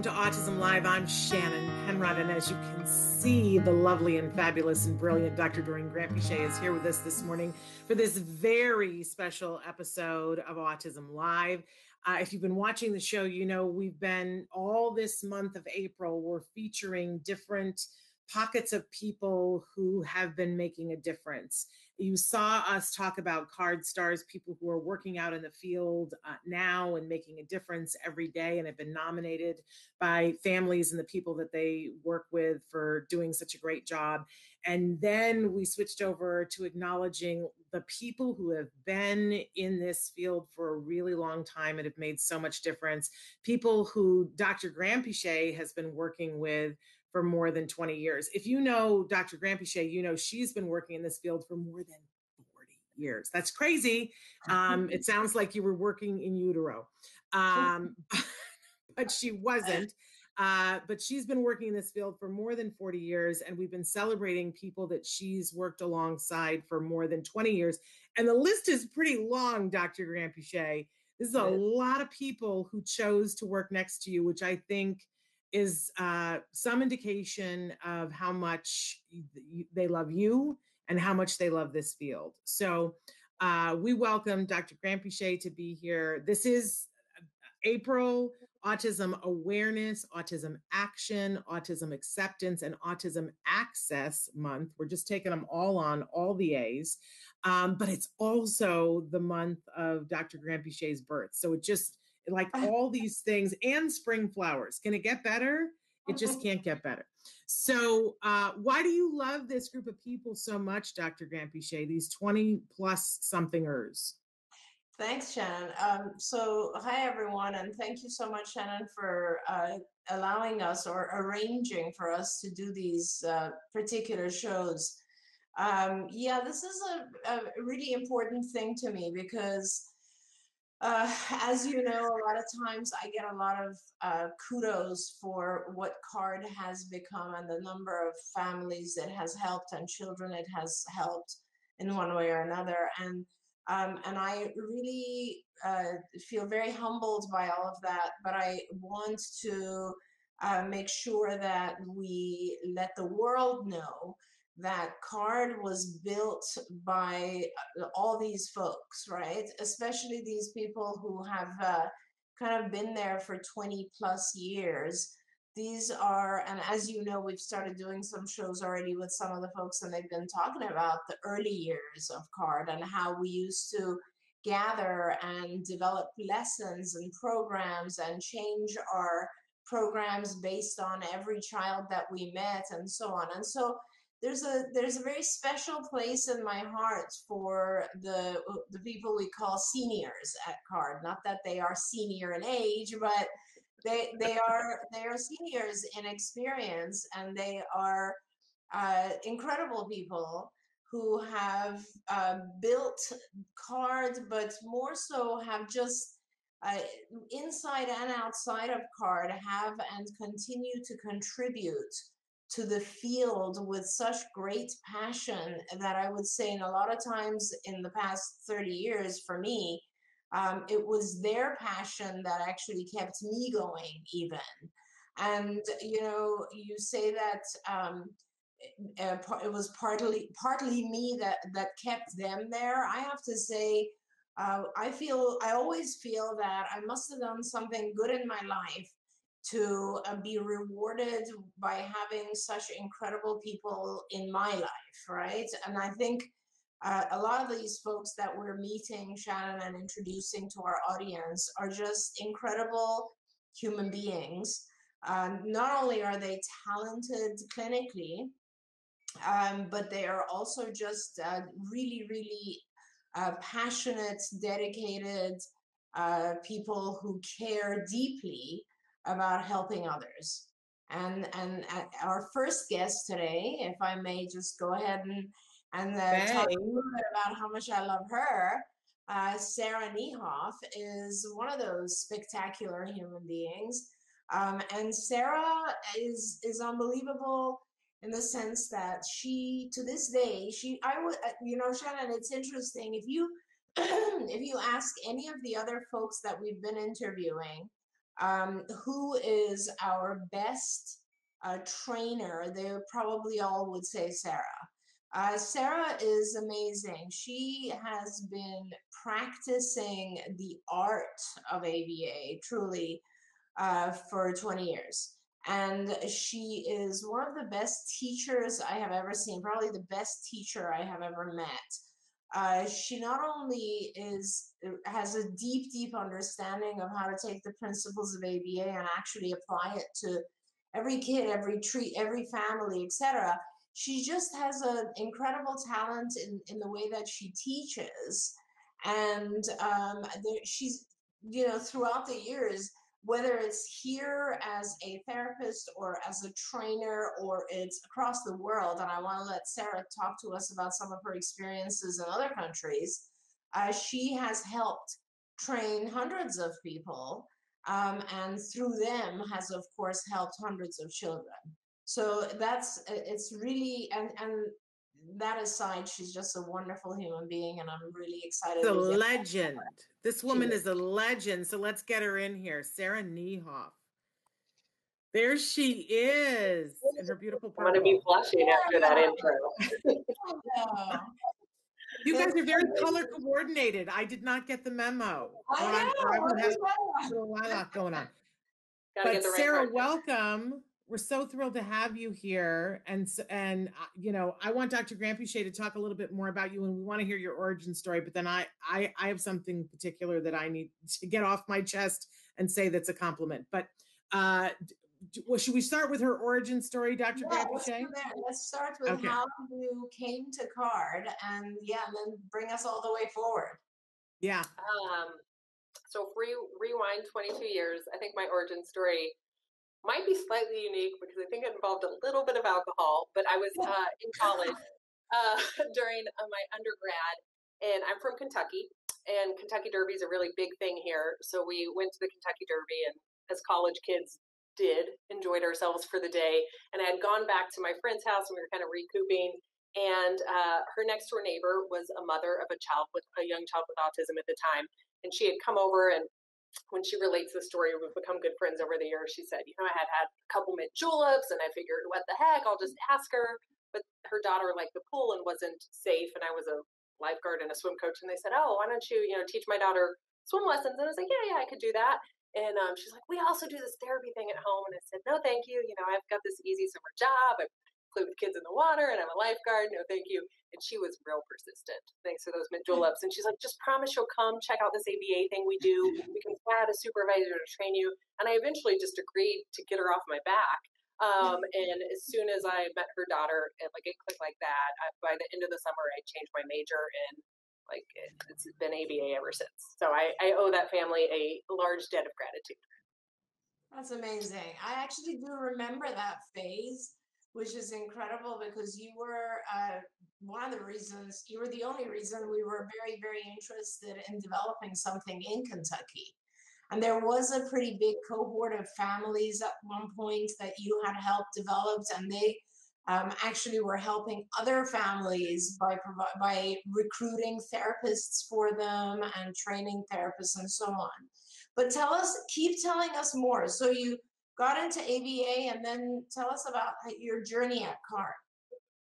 Welcome to Autism Live. I'm Shannon Penrod, and as you can see, the lovely and fabulous and brilliant Dr. Doreen Granpeesheh is here with us this morning for this very special episode of Autism Live. Uh, if you've been watching the show, you know we've been all this month of April, we're featuring different pockets of people who have been making a difference. You saw us talk about card stars, people who are working out in the field uh, now and making a difference every day and have been nominated by families and the people that they work with for doing such a great job. And then we switched over to acknowledging the people who have been in this field for a really long time and have made so much difference. People who Dr. Granpeesheh has been working with for more than 20 years. If you know Dr. Granpeesheh, you know she's been working in this field for more than 40 years. That's crazy. Um, it sounds like you were working in utero, um, but she wasn't. Uh, but she's been working in this field for more than 40 years, and we've been celebrating people that she's worked alongside for more than 20 years. And the list is pretty long, Dr. Granpeesheh. This is a lot of people who chose to work next to you, which I think is uh, some indication of how much they love you and how much they love this field. So uh, we welcome Dr. Granpeesheh to be here. This is uh, April Autism Awareness, Autism Action, Autism Acceptance, and Autism Access Month. We're just taking them all on, all the A's. Um, but it's also the month of Dr. Granpeesheh's birth. So it just like all these things and spring flowers. Can it get better? It just uh-huh. can't get better. So, uh, why do you love this group of people so much, Dr. Granpeesheh, these 20 plus somethingers? Thanks, Shannon. Um, so, hi, everyone, and thank you so much, Shannon, for uh, allowing us or arranging for us to do these uh, particular shows. Um, yeah, this is a, a really important thing to me because uh, as you know, a lot of times I get a lot of uh, kudos for what CARD has become and the number of families it has helped and children it has helped in one way or another. And um, and I really uh, feel very humbled by all of that. But I want to uh, make sure that we let the world know that card was built by uh, all these folks, right? Especially these people who have uh, kind of been there for 20 plus years. These are, and as you know, we've started doing some shows already with some of the folks, and they've been talking about the early years of card and how we used to gather and develop lessons and programs and change our programs based on every child that we met and so on. And so there's a there's a very special place in my heart for the the people we call seniors at card. Not that they are senior in age but they they are they are seniors in experience and they are uh, incredible people who have uh, built card but more so have just uh, inside and outside of card have and continue to contribute to the field with such great passion that I would say, in a lot of times in the past 30 years for me, um, it was their passion that actually kept me going, even. And you know, you say that um, eh, it was partly partly me that that kept them there. I have to say, uh, I feel I always feel that I must have done something good in my life to uh, be rewarded by having such incredible people in my life, right? And I think uh, a lot of these folks that we're meeting, Shannon, and introducing to our audience are just incredible human beings. Um, not only are they talented clinically, um, but they are also just uh, really, really uh, passionate, dedicated uh, people who care deeply about helping others. And and uh, our first guest today, if I may just go ahead and and uh, talk a little bit about how much I love her. Uh, Sarah Niehoff is one of those spectacular human beings, um, and Sarah is is unbelievable in the sense that she, to this day, she I would uh, you know Shannon, it's interesting if you if you ask any of the other folks that we've been interviewing, um, who is our best uh, trainer, they probably all would say Sarah. Uh, Sarah is amazing. She has been practicing the art of ABA truly uh, for 20 years. And she is one of the best teachers I have ever seen, probably the best teacher I have ever met. Uh, she not only is has a deep, deep understanding of how to take the principles of ABA and actually apply it to every kid, every tree, every family, etc she just has an incredible talent in, in the way that she teaches. And um, there, she's you know throughout the years whether it's here as a therapist or as a trainer or it's across the world and i want to let sarah talk to us about some of her experiences in other countries uh, she has helped train hundreds of people um, and through them has of course helped hundreds of children. So that's it's really and and that aside she's just a wonderful human being and i'm really excited a legend this woman is. is a legend so let's get her in here sarah niehoff there she is in her beautiful purple. i'm going to be blushing after that intro You guys are very color coordinated. I did not get the memo. I know. I have a little lilac going on. Gotta but Sarah, welcome we're so thrilled to have you here and and uh, you know i want dr granpeesheh to talk a little bit more about you and we want to hear your origin story but then I, I i have something particular that i need to get off my chest and say that's a compliment but uh well, should we start with her origin story, Dr. Yeah, let's, let's, start with okay. how you came to CARD and yeah, and then bring us all the way forward. Yeah. Um, so if we rewind 22 years, I think my origin story might be slightly unique because I think it involved a little bit of alcohol, but I was uh, in college uh, during uh, my undergrad, and I'm from Kentucky, and Kentucky Derby is a really big thing here. So we went to the Kentucky Derby, and as college kids did, enjoyed ourselves for the day. And I had gone back to my friend's house, and we were kind of recouping. And uh, her next door neighbor was a mother of a child with a young child with autism at the time, and she had come over and when she relates the story, we've become good friends over the years. She said, you know, I had had a couple mint juleps and I figured, what the heck, I'll just ask her. But her daughter liked the pool and wasn't safe. And I was a lifeguard and a swim coach. And they said, oh, why don't you, you know, teach my daughter swim lessons? And I was like, yeah, yeah, I could do that. And um, she's like, we also do this therapy thing at home. And I said, no, thank you. You know, I've got this easy summer job. I've play with kids in the water and I'm a lifeguard. No, thank you. And she was real persistent. Thanks for those mint juleps. And she's like, just promise you'll come check out this ABA thing we do. We can add a supervisor to train you. And I eventually just agreed to get her off my back. Um, and as soon as I met her daughter, and like it clicked like that. I, by the end of the summer, I changed my major and like it, it's been ABA ever since. So I, I owe that family a large debt of gratitude. That's amazing. I actually do remember that phase which is incredible because you were uh, one of the reasons, you were the only reason we were very, very interested in developing something in Kentucky. And there was a pretty big cohort of families at one point that you had helped develop, and they um, actually were helping other families by by recruiting therapists for them and training therapists and so on. But tell us, keep telling us more. So you got into ABA, and then tell us about your journey at CARD.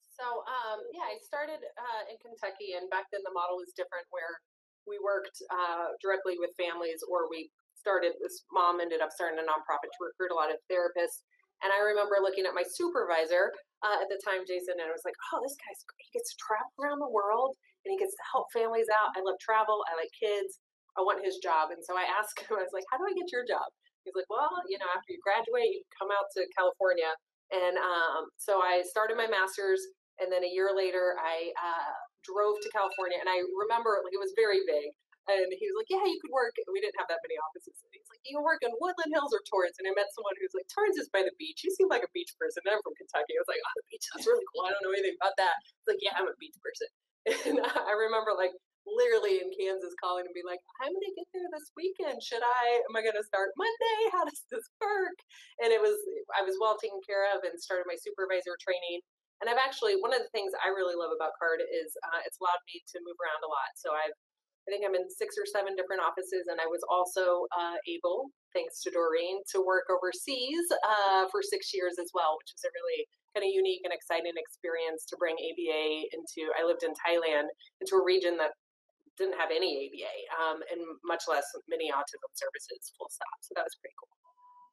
So, um, yeah, I started uh, in Kentucky, and back then the model was different where we worked uh, directly with families or we started this mom ended up starting a nonprofit to recruit a lot of therapists. And I remember looking at my supervisor uh, at the time, Jason, and I was like, oh, this guy's he gets to travel around the world and he gets to help families out. I love travel. I like kids. I want his job. And so I asked him, I was like, how do I get your job? He's like, well, you know, after you graduate, you come out to California. And um, so I started my master's, and then a year later, I uh, drove to California. And I remember like, it was very big. And he was like, Yeah, you could work. We didn't have that many offices. And he's like, You can work in Woodland Hills or Torrance. And I met someone who's like, Torrance is by the beach. You seem like a beach person. And I'm from Kentucky. I was like, Oh, the beach. That's really cool. I don't know anything about that. He's like, Yeah, I'm a beach person. And I remember like literally in Kansas calling and be like, I'm going to get there this weekend. Should I? Am I going to start Monday? How does this work? And it was, I was well taken care of and started my supervisor training. And I've actually, one of the things I really love about CARD is uh, it's allowed me to move around a lot. So I've I think I'm in six or seven different offices, and I was also uh, able, thanks to Doreen, to work overseas uh, for six years as well, which was a really kind of unique and exciting experience to bring ABA into. I lived in Thailand, into a region that didn't have any ABA, um, and much less many autism services. Full stop. So that was pretty cool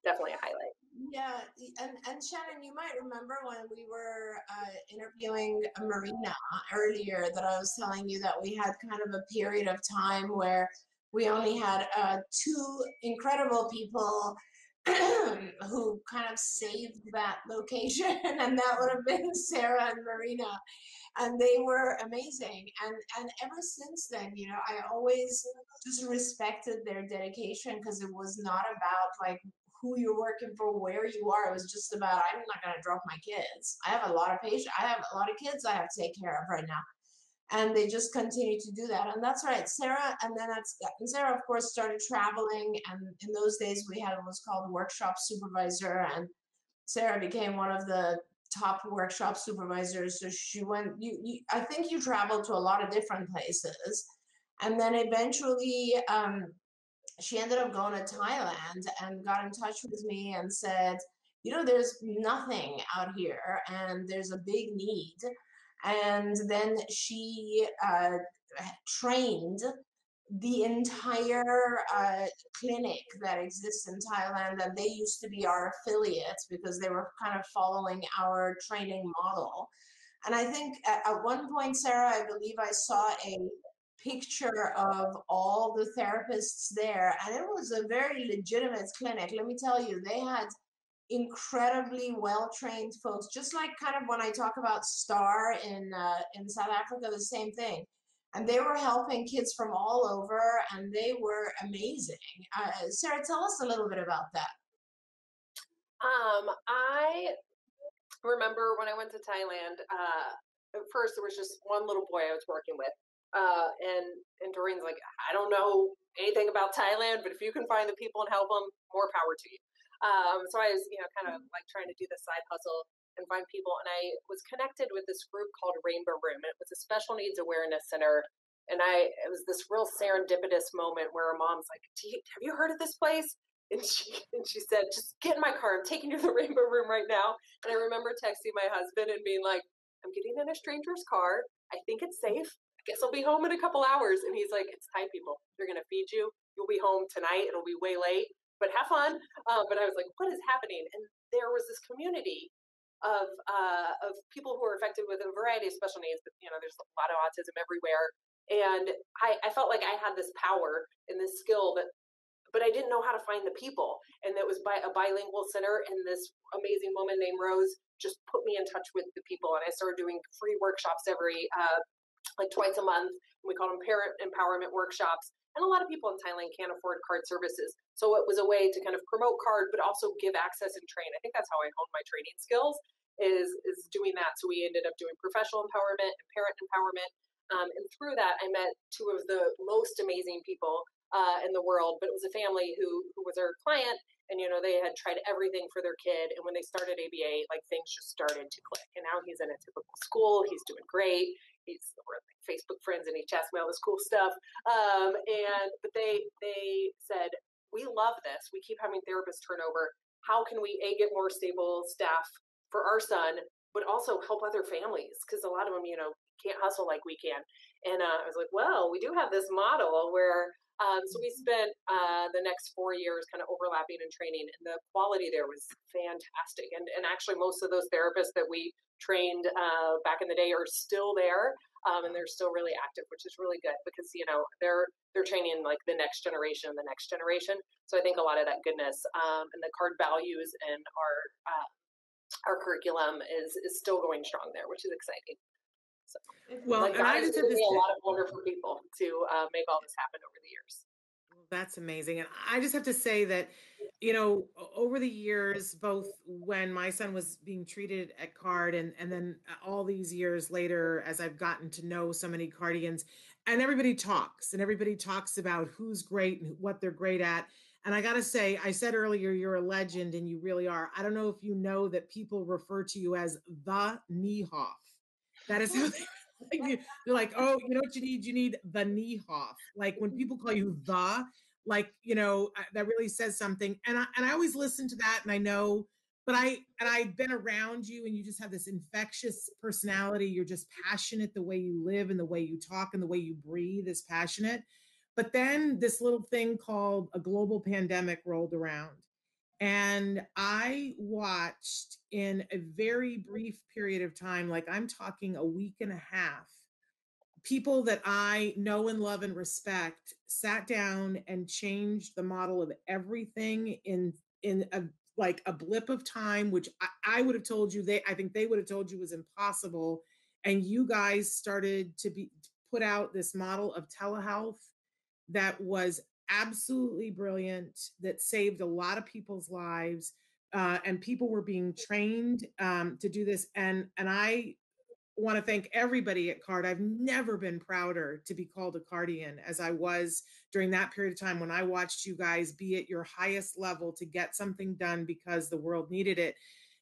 definitely a highlight. Yeah, and and Shannon, you might remember when we were uh, interviewing Marina earlier that I was telling you that we had kind of a period of time where we only had uh, two incredible people who kind of saved that location, and that would have been Sarah and Marina, and they were amazing. And and ever since then, you know, I always just respected their dedication because it was not about like who you're working for, where you are. It was just about I'm not going to drop my kids. I have a lot of patients. I have a lot of kids I have to take care of right now. And they just continue to do that. And that's right. Sarah, and then that's, and Sarah, of course, started traveling. And in those days, we had what was called workshop supervisor. And Sarah became one of the top workshop supervisors. So she went, you, you I think you traveled to a lot of different places. And then eventually, um, she ended up going to Thailand and got in touch with me and said, you know, there's nothing out here and there's a big need. And then she uh, trained the entire uh, clinic that exists in Thailand, and they used to be our affiliates because they were kind of following our training model. And I think at, at one point, Sarah, I believe I saw a picture of all the therapists there and it was a very legitimate clinic let me tell you they had incredibly well trained folks just like kind of when i talk about star in uh, in south africa the same thing. And they were helping kids from all over and they were amazing. Uh, sarah tell us a little bit about that. Um i remember when i went to thailand uh, at first there was just one little boy i was working with uh, and and Doreen's like, I don't know anything about Thailand, but if you can find the people and help them, more power to you. Um, so I was, you know, kind of like trying to do the side hustle and find people. And I was connected with this group called Rainbow Room. It was a special needs awareness center. And I, it was this real serendipitous moment where a mom's like, you, have you heard of this place? And she, and she said, just get in my car. I'm taking you to the Rainbow Room right now. And I remember texting my husband and being like, I'm getting in a stranger's car. I think it's safe I guess I'll be home in a couple hours. And he's like, it's Thai people. They're going to feed you. You'll be home tonight. It'll be way late, but have fun. Uh, but I was like, what is happening? And there was this community of uh, of people who are affected with a variety of special needs. But you know, there's a lot of autism everywhere, and I, I felt like I had this power and this skill that, but I didn't know how to find the people. And it was by a bilingual center, and this amazing woman named Rose just put me in touch with the people, and I started doing free workshops every uh, like twice a month. We call them parent empowerment workshops. And a lot of people in Thailand can't afford card services. So it was a way to kind of promote card, but also give access and train. I think that's how I honed my training skills is, is doing that. So we ended up doing professional empowerment and parent empowerment. Um, and through that, I met two of the most amazing people uh, in the world, but it was a family who, who was our client and you know they had tried everything for their kid and when they started aba like things just started to click and now he's in a typical school he's doing great he's we're like Facebook friends and he chats me all this cool stuff. Um, and but they they said we love this. We keep having therapist turnover. How can we a get more stable staff for our son, but also help other families because a lot of them you know can't hustle like we can. And uh, I was like, well, we do have this model where um, so we spent uh, the next four years kind of overlapping and training, and the quality there was fantastic. And and actually, most of those therapists that we trained uh, back in the day are still there, um, and they're still really active, which is really good because you know they're they're training like the next generation, the next generation. So I think a lot of that goodness um, and the card values and our uh, our curriculum is is still going strong there, which is exciting. So, well, like, I just have to say, a lot of wonderful people to uh, make all this happen over the years. Well, that's amazing, and I just have to say that you know over the years, both when my son was being treated at Card, and and then all these years later, as I've gotten to know so many Cardians, and everybody talks, and everybody talks about who's great and what they're great at. And I got to say, I said earlier, you're a legend and you really are. I don't know if you know that people refer to you as the Niehoff. That is how they, like, they're like, oh, you know what you need? You need the Niehoff. Like when people call you the, like, you know, uh, that really says something. And I, and I always listen to that and I know, but I, and I've been around you and you just have this infectious personality. You're just passionate the way you live and the way you talk and the way you breathe is passionate. But then this little thing called a global pandemic rolled around. And I watched in a very brief period of time, like I'm talking a week and a half, people that I know and love and respect sat down and changed the model of everything in in a like a blip of time, which I, I would have told you they I think they would have told you was impossible. And you guys started to be put out this model of telehealth that was absolutely brilliant that saved a lot of people's lives uh, and people were being trained um, to do this and and i want to thank everybody at card. I've never been prouder to be called a cardian as i was during that period of time when i watched you guys be at your highest level to get something done because the world needed it.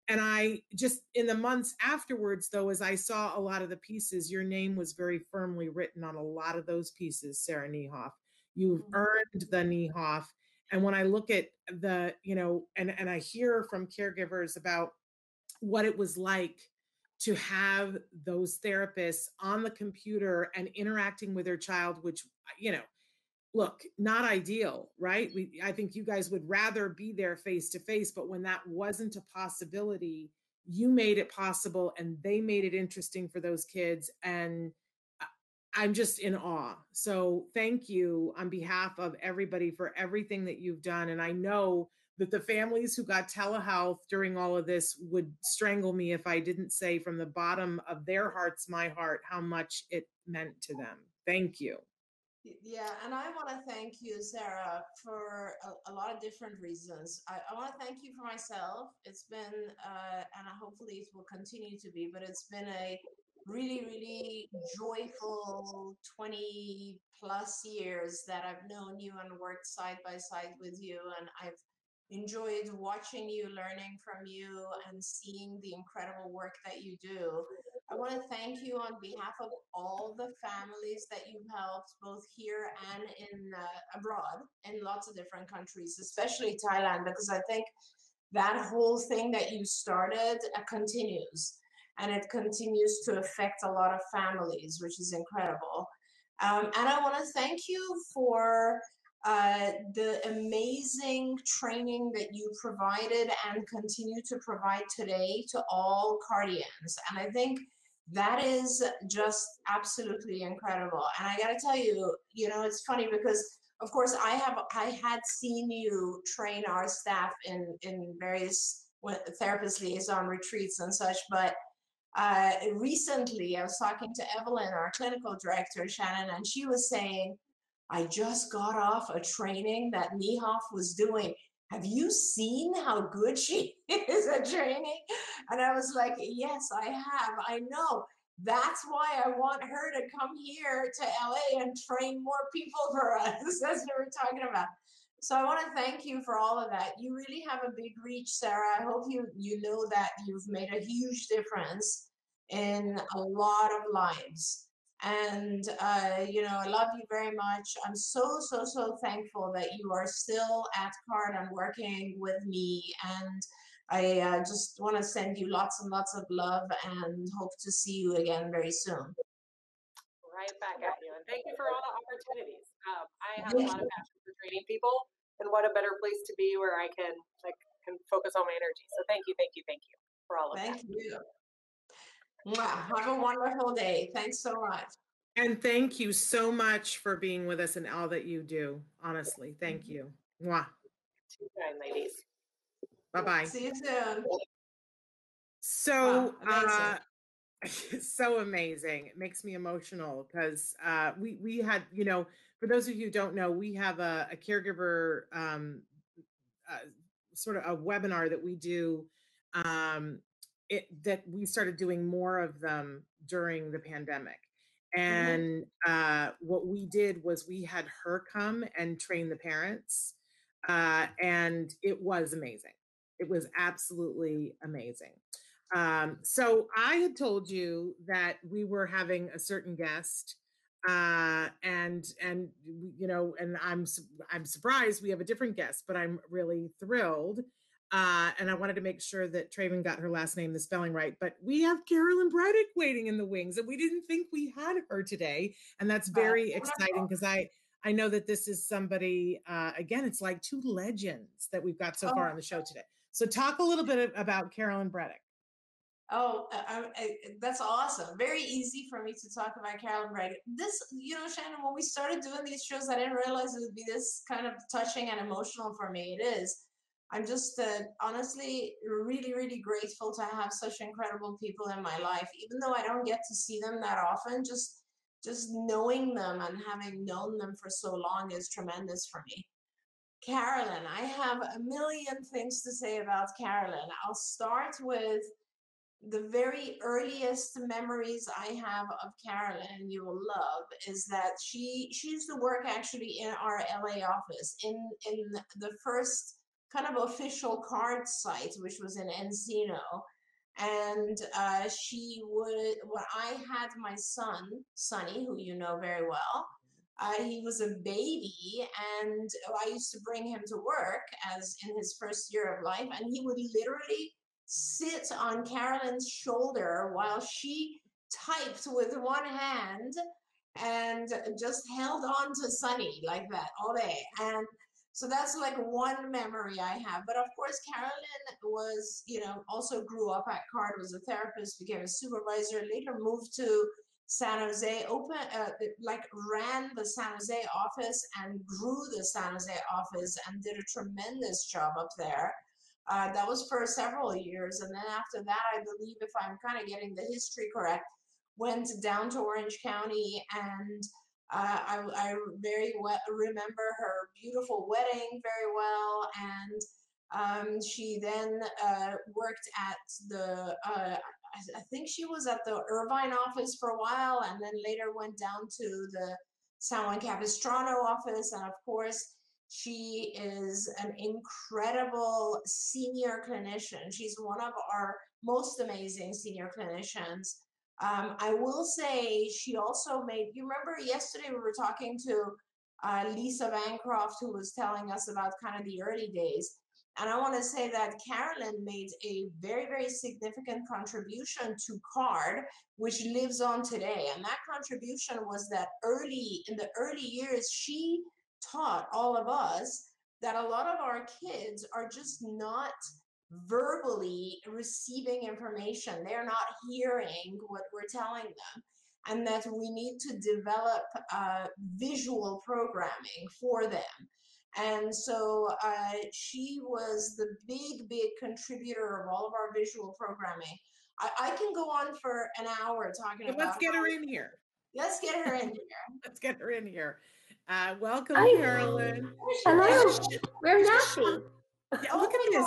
And i just in the months afterwards though as i saw a lot of the pieces your name was very firmly written on a lot of those pieces sarah niehoff You've mm-hmm. earned the Niehoff. And when I look at the, you know, and, and I hear from caregivers about what it was like to have those therapists on the computer and interacting with their child, which, you know, look, not ideal, right? We, I think you guys would rather be there face to face, but when that wasn't a possibility, you made it possible and they made it interesting for those kids. And I'm just in awe. So thank you on behalf of everybody for everything that you've done. And I know that the families who got telehealth during all of this would strangle me if I didn't say from the bottom of their hearts, my heart, how much it meant to them. Thank you. Yeah, and I want to thank you, Sarah, for a, a lot of different reasons. I, I want to thank you for myself. It's been, uh, and hopefully it will continue to be, but it's been a really, really joyful 20 plus years that I've known you and worked side by side with you. And I've enjoyed watching you, learning from you, and seeing the incredible work that you do. I want to thank you on behalf of all the families that you've helped, both here and in uh, abroad, in lots of different countries, especially Thailand, because I think that whole thing that you started uh, continues and it continues to affect a lot of families, which is incredible. Um, and I want to thank you for uh, the amazing training that you provided and continue to provide today to all Cardians. And I think that is just absolutely incredible. And I got to tell you, you know, it's funny because of course I have I had seen you train our staff in in various therapist liaison retreats and such, but uh, recently I was talking to Evelyn, our clinical director, Shannon, and she was saying, I just got off a training that Niehoff was doing. Have you seen how good she is at training? And I was like, Yes, I have. I know. That's why I want her to come here to LA and train more people for us. That's what we're talking about. So I want to thank you for all of that. You really have a big reach, Sarah. I hope you you know that you've made a huge difference in a lot of lives. And uh, you know, I love you very much. I'm so so so thankful that you are still at Card and working with me. And I uh, just want to send you lots and lots of love and hope to see you again very soon. right back at you. And thank you for all the opportunities. Um, I have a lot of passion training people, and what a better place to be where I can like can focus all my energy. So thank you, thank you, thank you for all of thank that. Thank you. Wow, have a wonderful day. Thanks so much. And thank you so much for being with us and all that you do. Honestly, thank mm-hmm. you. Mwah. Too kind, ladies. Bye bye. See you soon. So, wow, uh, so amazing. It makes me emotional because uh, we we had, you know, for those of you who don't know, we have a, a caregiver um, uh, sort of a webinar that we do um, it, that we started doing more of them during the pandemic. Mm-hmm. And uh, what we did was we had her come and train the parents, uh, and it was amazing. It was absolutely amazing. Um, so I had told you that we were having a certain guest, uh, and and you know, and I'm I'm surprised we have a different guest, but I'm really thrilled uh, and I wanted to make sure that Traven got her last name, the spelling right. But we have Carolyn Breddick waiting in the wings, and we didn't think we had her today, and that's very exciting because I I know that this is somebody. Uh, again, it's like two legends that we've got so oh. far on the show today. So talk a little bit about Carolyn Breddick. Oh, I, I, that's awesome. Very easy for me to talk about Carolyn Breddick. This, you know, Shannon, when we started doing these shows, I didn't realize it would be this kind of touching and emotional for me. It is. I'm just uh, honestly really, really grateful to have such incredible people in my life. Even though I don't get to see them that often, just just knowing them and having known them for so long is tremendous for me. Carolyn, I have a million things to say about Carolyn. I'll start with the very earliest memories I have of Carolyn, you will love, is that she she used to work actually in our LA office in in the first kind of official card site, which was in Encino. And uh, she would, when I had my son, Sonny, who you know very well, uh, he was a baby, and I used to bring him to work as in his first year of life, and he would literally sit on Carolyn's shoulder while she typed with one hand and just held on to Sonny like that all day. And so that's like one memory I have. But of course, Carolyn was, you know, also grew up at CARD, was a therapist, became a supervisor, later moved to San Jose, open, uh, like ran the San Jose office and grew the San Jose office and did a tremendous job up there. Uh, that was for several years. And then after that, I believe, if I'm kind of getting the history correct, went down to Orange County and uh, I, I very well remember her beautiful wedding very well, and um, she then uh, worked at the. Uh, I think she was at the Irvine office for a while, and then later went down to the San Juan Capistrano office, and of course. She is an incredible senior clinician. She's one of our most amazing senior clinicians. Um, I will say she also made, you remember yesterday we were talking to uh, Lisa Bancroft, who was telling us about kind of the early days. And I want to say that Carolyn made a very, very significant contribution to CARD, which lives on today. And that contribution was that early, in the early years, she taught all of us that a lot of our kids are just not verbally receiving information. They're not hearing what we're telling them. And that we need to develop uh, visual programming for them. And so uh, she was the big, big contributor of all of our visual programming. I, I can go on for an hour talking about. Let's get her in here. Let's get her in here. let's get her in here. Uh, welcome, Hi. Carolyn. Hello. We're happy. Yeah, look at this.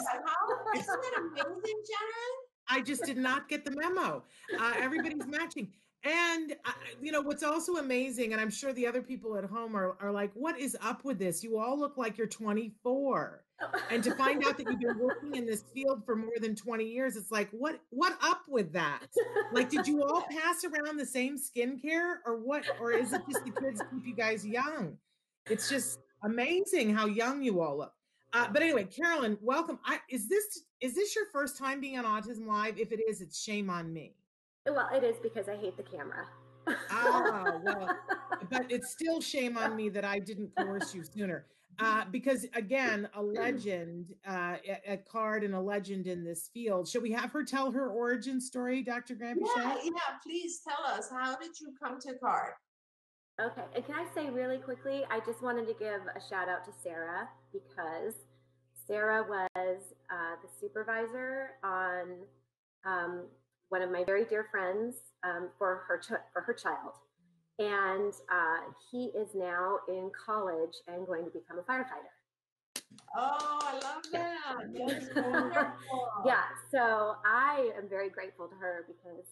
Isn't that amazing, Jenna? I just did not get the memo. Uh, everybody's matching. And uh, you know what's also amazing, and I'm sure the other people at home are, are like, "What is up with this? You all look like you're 24." And to find out that you've been working in this field for more than 20 years, it's like, what what up with that? Like, did you all pass around the same skincare, or what? Or is it just the kids keep you guys young? It's just amazing how young you all look. Uh, but anyway, Carolyn, welcome. I, is this is this your first time being on Autism Live? If it is, it's shame on me. Well, it is because I hate the camera. ah, well, but it's still shame on me that I didn't coerce you sooner. Uh, because again, a legend, uh, a, a, card and a legend in this field. Should we have her tell her origin story, Dr. Graham? Yeah, yeah, please tell us. How did you come to card? Okay, and can I say really quickly, I just wanted to give a shout out to Sarah because Sarah was uh, the supervisor on um, one of my very dear friends um, for her ch- for her child, and uh, he is now in college and going to become a firefighter. Oh, I love that. yeah, so I am very grateful to her because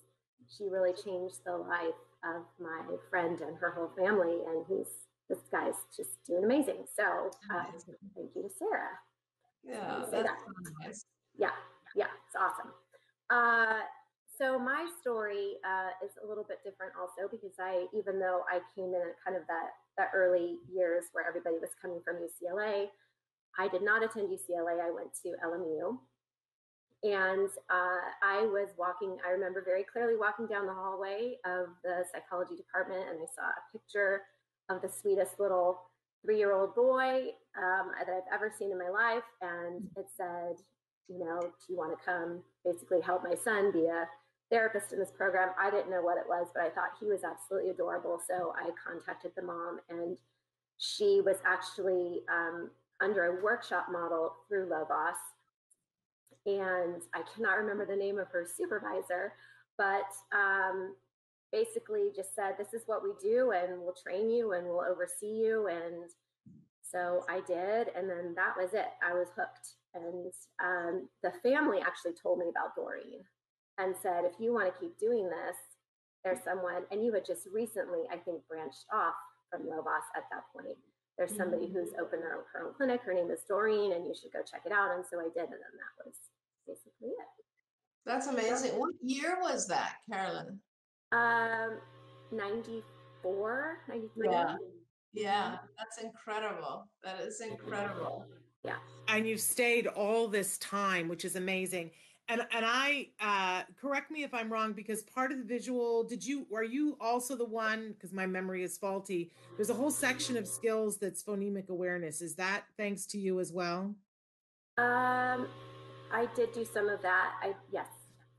she really changed the life of my friend and her whole family, and he's this guy's just doing amazing. So uh, thank you to Sarah. Yeah, that's that. nice. Yeah, yeah, it's awesome. Uh, so my story uh, is a little bit different also because I, even though I came in kind of that that early years where everybody was coming from UCLA, I did not attend UCLA. I went to LMU, and uh, I was walking. I remember very clearly walking down the hallway of the psychology department, and I saw a picture of the sweetest little three-year-old boy um, that I've ever seen in my life, and it said, you know, do you want to come basically help my son be a therapist in this program. I didn't know what it was, but I thought he was absolutely adorable. So I contacted the mom, and she was actually um, under a workshop model through Lovaas. And I cannot remember the name of her supervisor, but um, basically just said, This is what we do, and we'll train you and we'll oversee you. And so I did. And then that was it. I was hooked. And um, the family actually told me about Doreen and said, if you want to keep doing this, there's someone, and you had just recently, I think, branched off from Lovaas at that point. There's somebody mm-hmm. who's opened their own, her own clinic. Her name is Doreen, and you should go check it out. And so I did, and then that was basically it. That's amazing. What year was that, Carolyn? Um, 94, 93. Yeah. Yeah, that's incredible. That is incredible. Yeah. And you've stayed all this time, which is amazing and and I uh, correct me if I'm wrong because part of the visual did you are you also the one because my memory is faulty there's a whole section of skills that's phonemic awareness is that thanks to you as well um I did do some of that I yes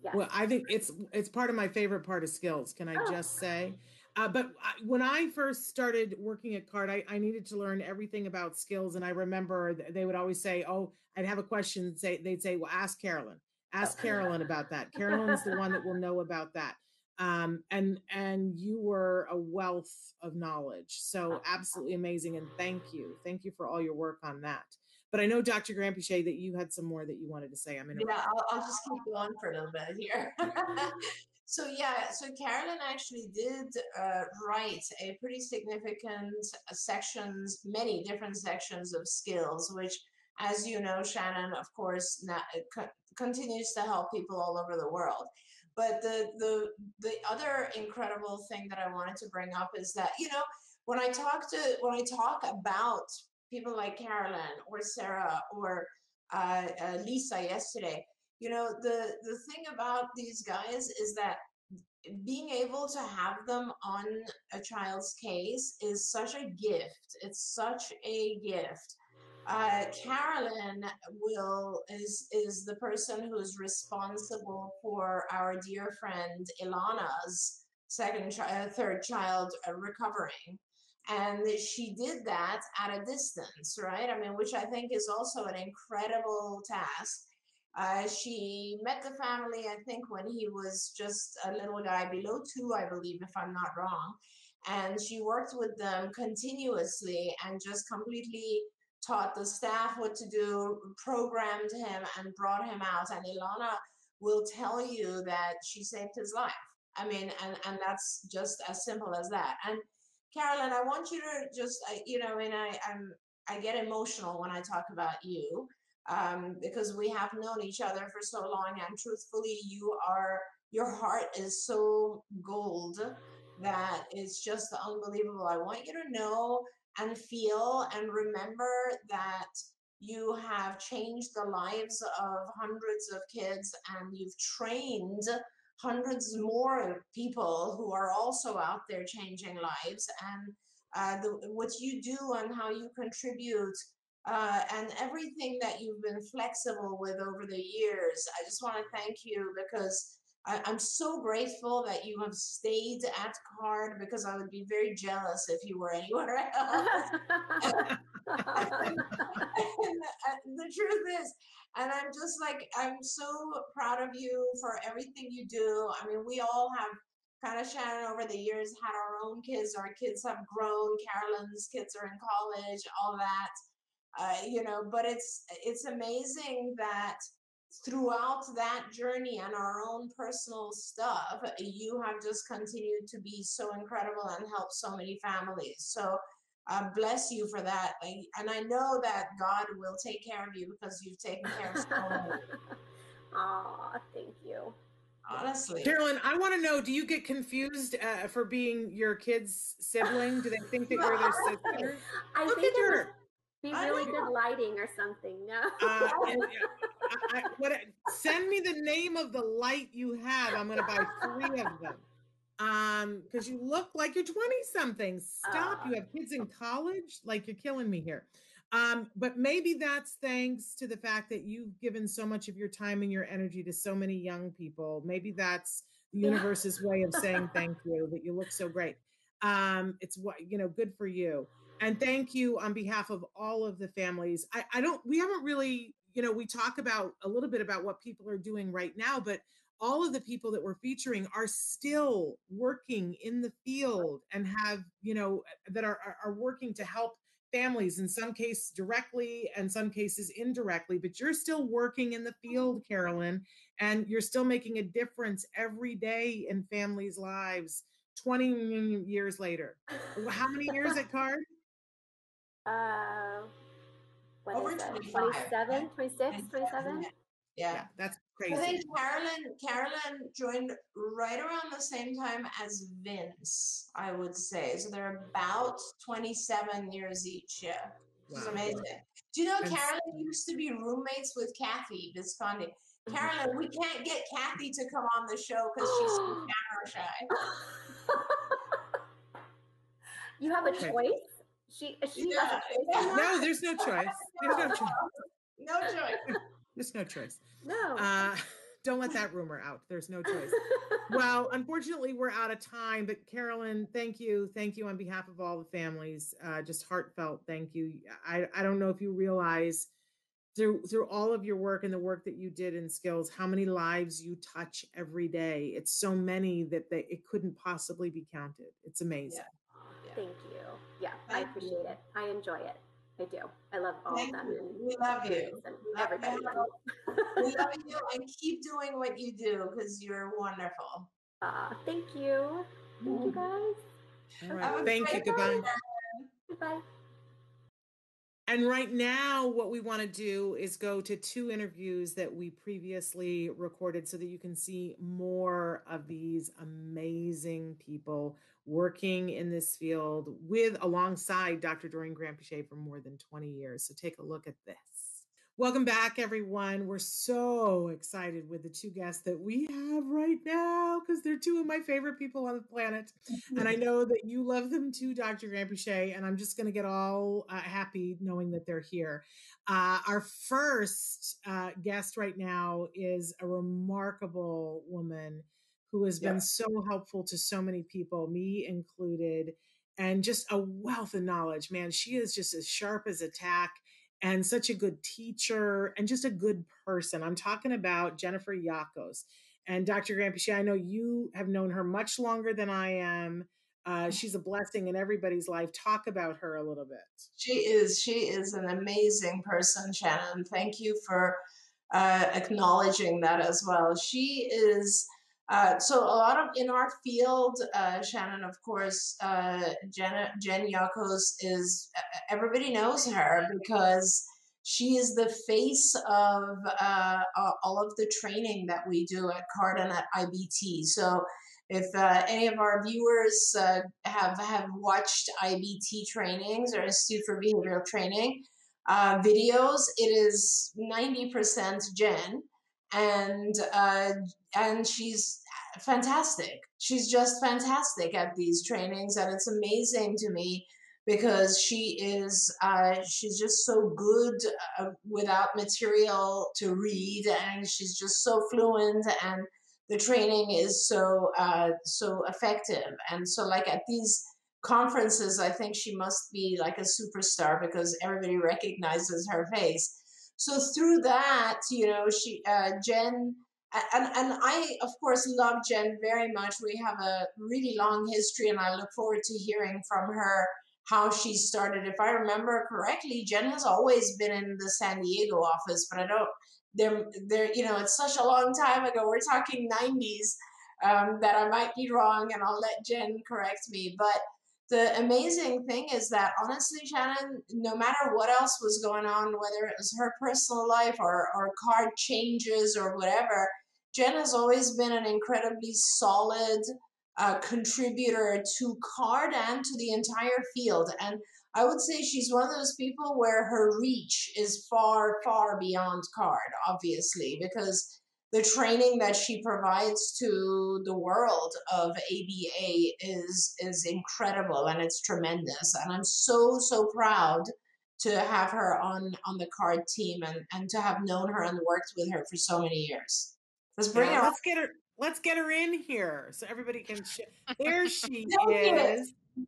yes well I think it's it's part of my favorite part of skills can I oh. just say uh, but I, when I first started working at CARD, I, I, needed to learn everything about skills. And I remember they would always say, "Oh, I'd have a question." Say they'd say, "Well, ask Carolyn." Ask Carolyn about that. Carolyn's the one that will know about that. Um, and and you were a wealth of knowledge. So absolutely amazing. And thank you. Thank you for all your work on that. But I know, Dr. Granpeesheh, that you had some more that you wanted to say. I'm in. Yeah, I'll, I'll just keep going for a little bit here. so yeah, so Carolyn actually did uh, write a pretty significant uh, sections, many different sections of skills, which as you know, Shannon, of course, now, co- continues to help people all over the world. But the the the other incredible thing that I wanted to bring up is that you know when I talk to when I talk about people like Carolyn or Sarah or uh, uh, Lisa yesterday, you know the the thing about these guys is that being able to have them on a child's case is such a gift. It's such a gift uh, Carolyn will is is the person who is responsible for our dear friend Ilana's second child, uh, third child uh, recovering, and she did that at a distance, right? I mean, which I think is also an incredible task. Uh, she met the family, I think, when he was just a little guy below two, I believe, if I'm not wrong. And she worked with them continuously and just completely taught the staff what to do, programmed him, and brought him out. And Ilana will tell you that she saved his life. I mean, and and that's just as simple as that. And Carolyn, I want you to just, you know, and I I'm I get emotional when I talk about you um, because we have known each other for so long, and truthfully, you are your heart is so gold that it's just unbelievable. I want you to know and feel and remember that you have changed the lives of hundreds of kids and you've trained hundreds more people who are also out there changing lives and uh, the, what you do and how you contribute uh, and everything that you've been flexible with over the years. I just want to thank you because I, am so grateful that you have stayed at CARD because I would be very jealous if you were anywhere else. and, and, and the truth is, and I'm just like, I'm so proud of you for everything you do. I mean, we all have kind of Shannon over the years had our own kids. Our kids have grown. Carolyn's kids are in college, all that. Uh, you know, but it's it's amazing that throughout that journey and our own personal stuff, you have just continued to be so incredible and help so many families. So uh, bless you for that. And I know that God will take care of you because you've taken care of so many. Aw, thank you. Honestly. Carolyn, I want to know do you get confused uh, for being your kid's sibling? Do they think that you're their sister? I Look think at her. Be really good lighting or something. No. Uh, and, I, I, what, send me the name of the light you have. I'm going to buy three of them. Um because you look like you're 20 something stop. Uh, you have kids in college? Like you're killing me here. Um but maybe that's thanks to the fact that you've given so much of your time and your energy to so many young people. Maybe that's the universe's way of saying thank you that you look so great. Um it's what you know good for you and thank you on behalf of all of the families. I i don't we haven't really you know we talk about a little bit about what people are doing right now but all of the people that we're featuring are still working in the field and have you know that are are working to help families in some cases directly and some cases indirectly but you're still working in the field carolyn and you're still making a difference every day in families lives 20 years later. How many years at card uh what is it? 27 26 27 yeah. yeah. that's crazy. I think Carolyn Carolyn joined right around the same time as Vince, I would say. So they're about 27 years each. Yeah. Which wow. is amazing. Do you know and Carolyn used to be roommates with Kathy Visconti? Mm-hmm. Carolyn, we can't get Kathy to come on the show because she's so camera shy. you have a choice? She she yeah. has a choice. No, there's no choice. There's no choice. no choice. There's no choice. No. Uh, don't let that rumor out. There's no choice. well, unfortunately, we're out of time. But Carolyn, thank you, thank you on behalf of all the families. Uh, just heartfelt thank you. I I don't know if you realize through through all of your work and the work that you did in skills how many lives you touch every day it's so many that they, it couldn't possibly be counted it's amazing yeah. Yeah. thank you yeah i appreciate it i enjoy it I do. I love all Thank of them. You. We love you. everybody. we love you and keep doing what you do because you're wonderful. Uh, thank you. Thank you guys. All right. Thank you. Goodbye. Goodbye. And right now, what we want to do is go to two interviews that we previously recorded so that you can see more of these amazing people working in this field with alongside Dr. Doreen Granpeesheh for more than 20 years. So take a look at this. Welcome back, everyone. We're so excited with the two guests that we have right now because they're two of my favorite people on the planet. And I know that you love them too, Dr. Granpeesheh. And I'm just going to get all uh, happy knowing that they're here. Uh, our first uh, guest right now is a remarkable woman who has been so helpful to so many people, me included, and just a wealth of knowledge. Man, she is just as sharp as a tack and such a good teacher and just a good person. I'm talking about Jennifer Yakos. And Dr. Granpeesheh, I know you have known her much longer than I am. Uh, mm. she's a blessing in everybody's life. Talk about her a little bit. She is. She is an amazing person, Shannon. Thank you for uh, acknowledging that as well. She is. Uh, so a lot of in our field, uh, Shannon, of course, uh, Jen, Jen Yakos is everybody knows her because she is the face of uh, all of the training that we do at Carden at IBT. So if uh, any of our viewers uh, have have watched IBT trainings or Institute for Behavioral Training videos, it is ninety percent Jen and uh, and she's fantastic. She's just fantastic at these trainings, and it's amazing to me because she is uh, she's just so good uh, without material to read, and she's just so fluent, and the training is so uh, so effective. And so, like at these conferences, I think she must be like a superstar because everybody recognizes her face. So through that, you know, she uh, Jen and and I of course love Jen very much. We have a really long history, and I look forward to hearing from her how she started. If I remember correctly, Jen has always been in the San Diego office, but I don't. There, there, you know, it's such a long time ago. We're talking '90s. Um, that I might be wrong, and I'll let Jen correct me. But the amazing thing is that honestly, Shannon, no matter what else was going on, whether it was her personal life or, or card changes or whatever, Jen has always been an incredibly solid uh, contributor to card and to the entire field. And I would say she's one of those people where her reach is far, far beyond card, obviously, because the training that she provides to the world of ABA is is incredible and it's tremendous. And I'm so, so proud to have her on on the card team and, and to have known her and worked with her for so many years. Let's bring yeah, her. Let's get her. Let's get her in here so everybody can. Sh- there she is. Yeah.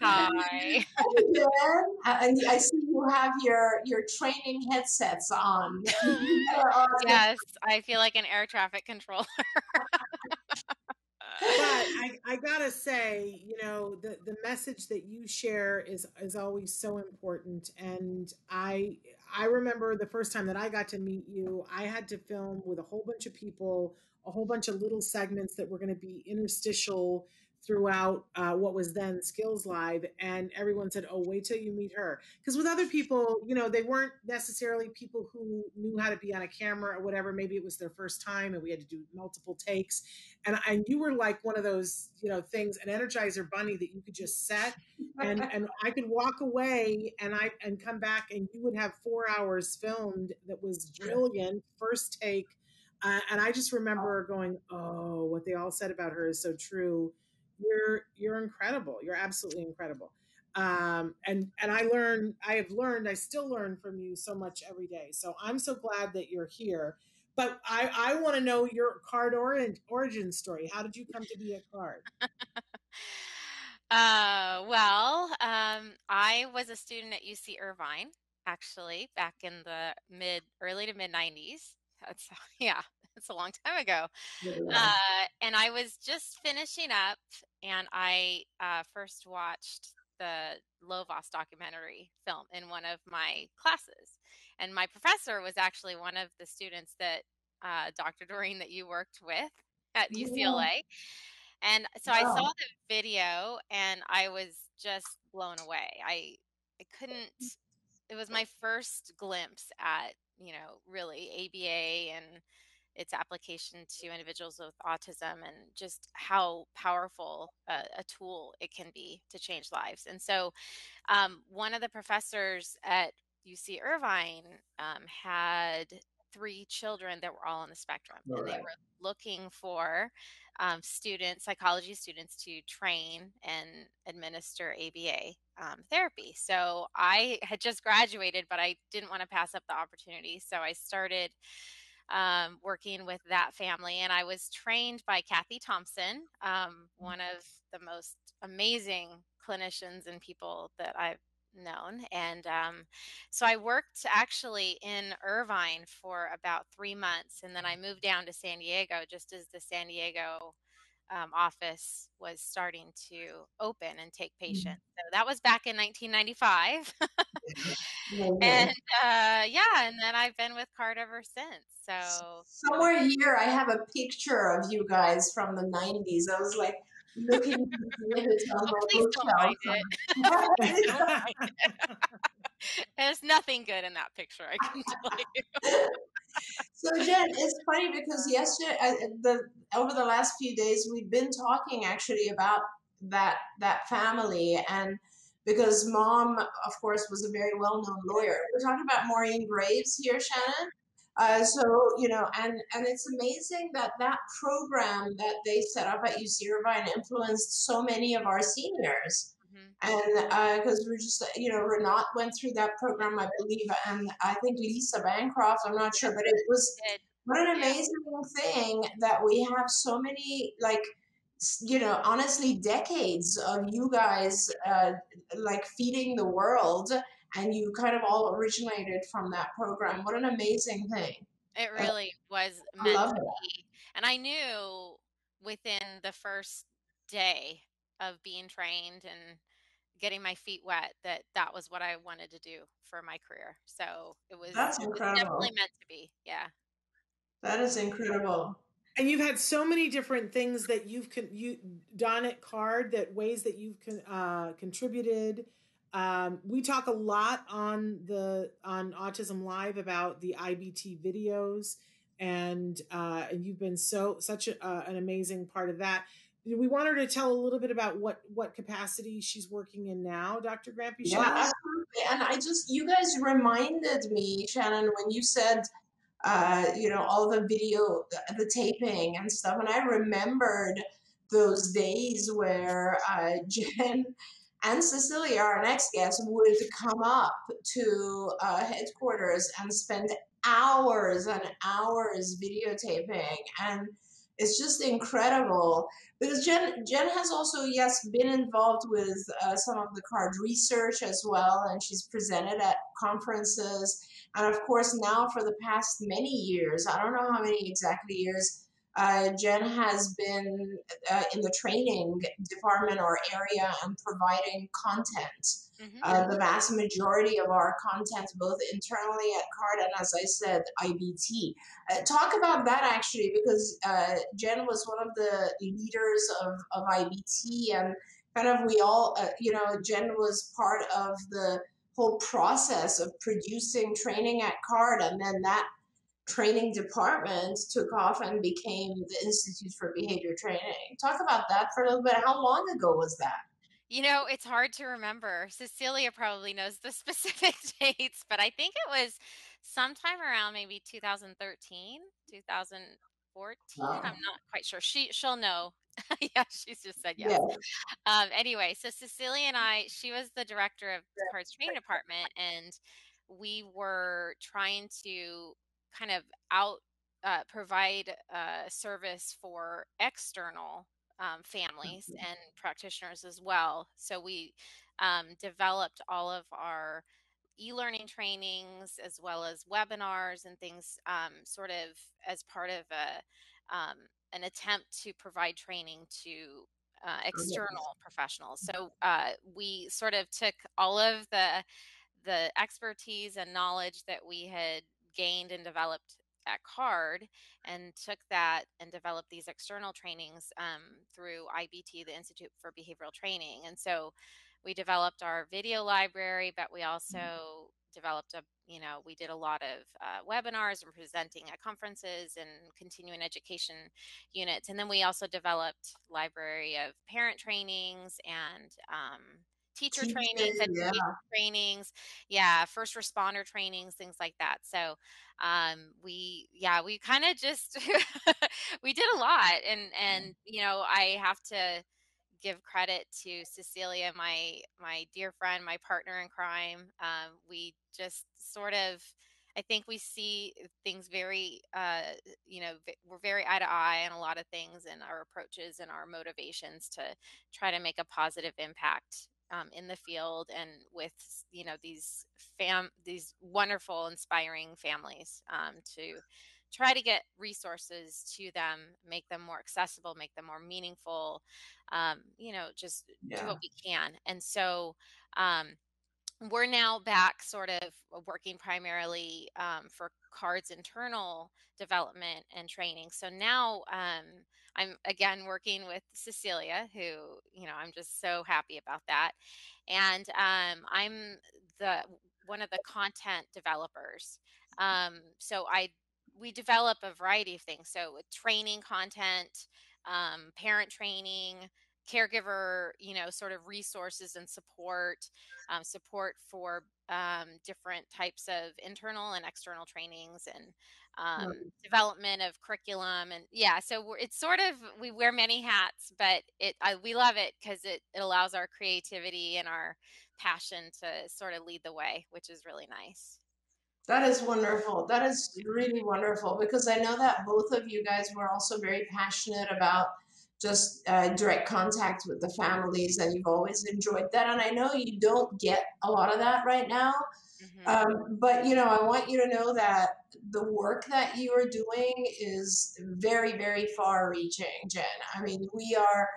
Hi. and I see you have your your training headsets on. yes, I feel like an air traffic controller. but I, I gotta say, you know, the the message that you share is is always so important. And I I remember the first time that I got to meet you, I had to film with a whole bunch of people, a whole bunch of little segments that were going to be interstitial throughout uh, what was then Skills Live, and everyone said, "Oh, wait till you meet her." Because with other people, you know, they weren't necessarily people who knew how to be on a camera or whatever. Maybe it was their first time, and we had to do multiple takes. And and you were like one of those, you know, things, an Energizer bunny that you could just set, and and I could walk away, and I and come back, and you would have four hours filmed that was brilliant, first take. Uh, and I just remember going, "Oh, what they all said about her is so true." You're you're incredible. You're absolutely incredible. Um, and and I learn, I have learned, I still learn from you so much every day. So I'm so glad that you're here. But I I want to know your card origin origin story. How did you come to be a card? uh, well, um, I was a student at UC Irvine actually back in the mid early to mid 90s. That's yeah, it's a long time ago. Uh, and I was just finishing up, and I uh, first watched the Lovaas documentary film in one of my classes. And my professor was actually one of the students that uh, Dr. Doreen that you worked with at UCLA. And so wow. I saw the video and I was just blown away. I I couldn't it was my first glimpse at, you know, really ABA and its application to individuals with autism and just how powerful a, a tool it can be to change lives. And so, um, one of the professors at UC Irvine um, had three children that were all on the spectrum, all and right. they were looking for um, students, psychology students, to train and administer ABA um, therapy. So I had just graduated, but I didn't want to pass up the opportunity. So I started um, working with that family. And I was trained by Kathy Thompson, um, one of the most amazing clinicians and people that I've known. And um, so I worked actually in Irvine for about three months. And then I moved down to San Diego just as the San Diego um, office was starting to open and take mm-hmm. patients. So that was back in 1995. and uh, yeah, and then I've been with CARD ever since. So somewhere here, I have a picture of you guys from the 90s. I was like, looking at on please don't it. There's nothing good in that picture, I can tell you. so Jen, it's funny because yesterday, uh, the over the last few days, we've been talking actually about that that family and because mom, of course, was a very well known lawyer. We're talking about Maureen Graves here, Shannon. Uh, so you know, and and it's amazing that that program that they set up at UC Irvine influenced so many of our seniors. Mm-hmm. And because uh, we're just, you know, Renat went through that program, I believe, and I think Lisa Bancroft, I'm not sure, but it was what an amazing thing that we have so many, like, you know, honestly, decades of you guys uh, like feeding the world and you kind of all originated from that program. What an amazing thing. It really was meant be. And I knew within the first day of being trained and getting my feet wet that that was what I wanted to do for my career. So it was, That's incredible. Was definitely meant to be. Yeah. That is incredible. And you've had so many different things that you've con- you done at Card that ways that you've con- uh, contributed um, we talk a lot on the on Autism Live about the IBT videos, and uh, and you've been so such a, uh, an amazing part of that. We want her to tell a little bit about what what capacity she's working in now, Dr. Grampy. Yeah, absolutely. And I just you guys reminded me, Shannon, when you said uh, you know all the video, the taping and stuff, and I remembered those days where uh, Jen and Cecilia, our next guest, would come up to uh, headquarters and spend hours and hours videotaping. And it's just incredible because Jen, Jen has also, yes, been involved with uh, some of the card research as well, and she's presented at conferences. And of course, now for the past many years, I don't know how many exactly years, uh, Jen has been uh, in the training department or area and providing content. Mm-hmm. Uh, the vast majority of our content, both internally at CARD and, as I said, IBT. Uh, talk about that actually, because uh, Jen was one of the leaders of, of IBT, and kind of we all, uh, you know, Jen was part of the whole process of producing training at CARD, and then that training department took off and became the Institute for Behavior Training. Talk about that for a little bit. How long ago was that? You know, it's hard to remember. Cecilia probably knows the specific dates, but I think it was sometime around maybe 2013, 2014. Wow. I'm not quite sure. She she'll know. yeah, she's just said yes. Yeah. Um, anyway, so Cecilia and I, she was the director of the Cards Training Department, and we were trying to kind of out uh, provide uh, service for external um, families mm-hmm. and practitioners as well. So we um, developed all of our e-learning trainings as well as webinars and things um, sort of as part of a um, an attempt to provide training to uh, oh, external professionals. So uh, we sort of took all of the the expertise and knowledge that we had gained and developed at card and took that and developed these external trainings um, through IBT, the Institute for Behavioral Training. And so we developed our video library, but we also mm-hmm. developed a, you know, we did a lot of uh, webinars and presenting at conferences and continuing education units. And then we also developed library of parent trainings and um, teacher trainings and yeah. trainings yeah first responder trainings things like that. So um we yeah we kind of just we did a lot and and you know i have to give credit to cecilia my my dear friend my partner in crime. Um, we just sort of I think we see things very, uh, you know, we're very eye to eye on a lot of things and our approaches and our motivations to try to make a positive impact um, in the field and with you know these fam these wonderful inspiring families um, to try to get resources to them make them more accessible make them more meaningful um, you know just yeah. do what we can and so um, we're now back sort of working primarily um, for cards internal development and training so now um, i'm again working with cecilia who you know i'm just so happy about that. And um, i'm the one of the content developers. Um, so i we develop a variety of things. So with training content um, parent training caregiver, you know, sort of resources and support, um, support for um, different types of internal and external trainings and um, mm-hmm. development of curriculum and yeah so it's sort of we wear many hats but it I, we love it because it, it allows our creativity and our passion to sort of lead the way which is really nice that is wonderful that is really wonderful because i know that both of you guys were also very passionate about just uh, direct contact with the families and you've always enjoyed that and i know you don't get a lot of that right now. Um, but you know i want you to know that the work that you are doing is very very far reaching jen i mean we are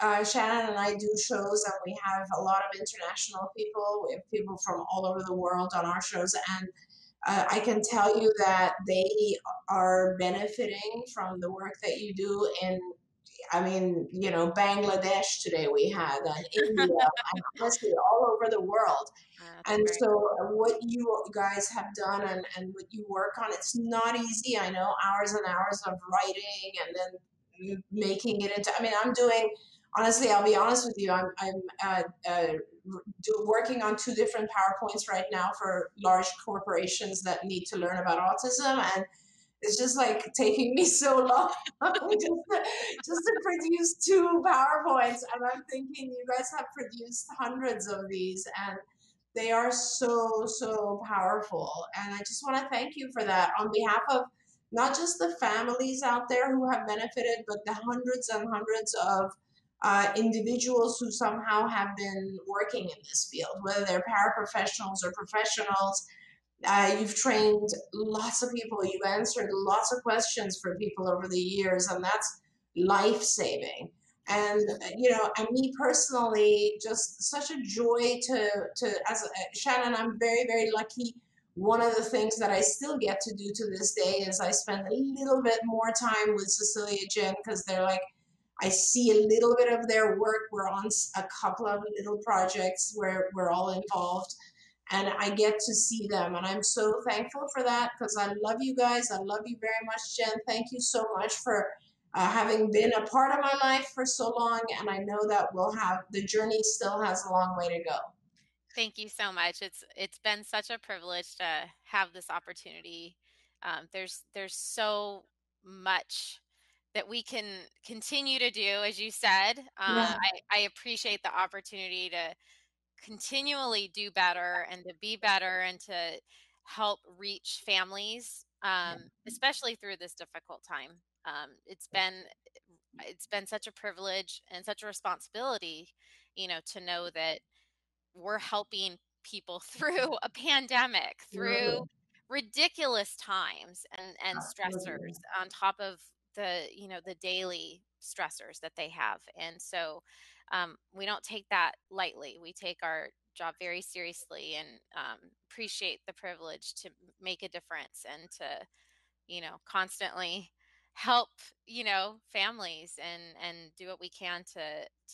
uh, Shannon and I do shows, and we have a lot of international people. We have people from all over the world on our shows, and uh, I can tell you that they are benefiting from the work that you do in I mean, you know, Bangladesh today we had, and India, and honestly, all over the world. And great. so, uh, what you guys have done and, and what you work on, it's not easy. I know hours and hours of writing and then making it into. I mean, I'm doing. Honestly, I'll be honest with you. I'm I'm uh, uh, do, working on two different powerpoints right now for large corporations that need to learn about autism and it's just like taking me so long just, to, just to produce two PowerPoints. And I'm thinking you guys have produced hundreds of these and they are so, so powerful. And I just want to thank you for that on behalf of not just the families out there who have benefited, but the hundreds and hundreds of uh, individuals who somehow have been working in this field, whether they're paraprofessionals or professionals uh, you've trained lots of people. You've answered lots of questions for people over the years, and that's life saving. And you know, and me personally, just such a joy to to as a, Shannon. I'm very very lucky. One of the things that I still get to do to this day is I spend a little bit more time with Cecilia Jen because they're like I see a little bit of their work. We're on a couple of little projects where we're all involved and I get to see them. And I'm so thankful for that because I love you guys. I love you very much, Jen. Thank you so much for uh, having been a part of my life for so long. And I know that we'll have the journey still has a long way to go. Thank you so much. It's it's been such a privilege to have this opportunity. Um, there's there's so much that we can continue to do, as you said. Uh, yeah. I, I appreciate the opportunity to continually do better and to be better and to help reach families um, especially through this difficult time um, it's been it's been such a privilege and such a responsibility you know to know that we're helping people through a pandemic through ridiculous times and and stressors on top of the you know the daily stressors that they have and so um, we don't take that lightly. We take our job very seriously and um, appreciate the privilege to make a difference and to, you know, constantly help you know families and and do what we can to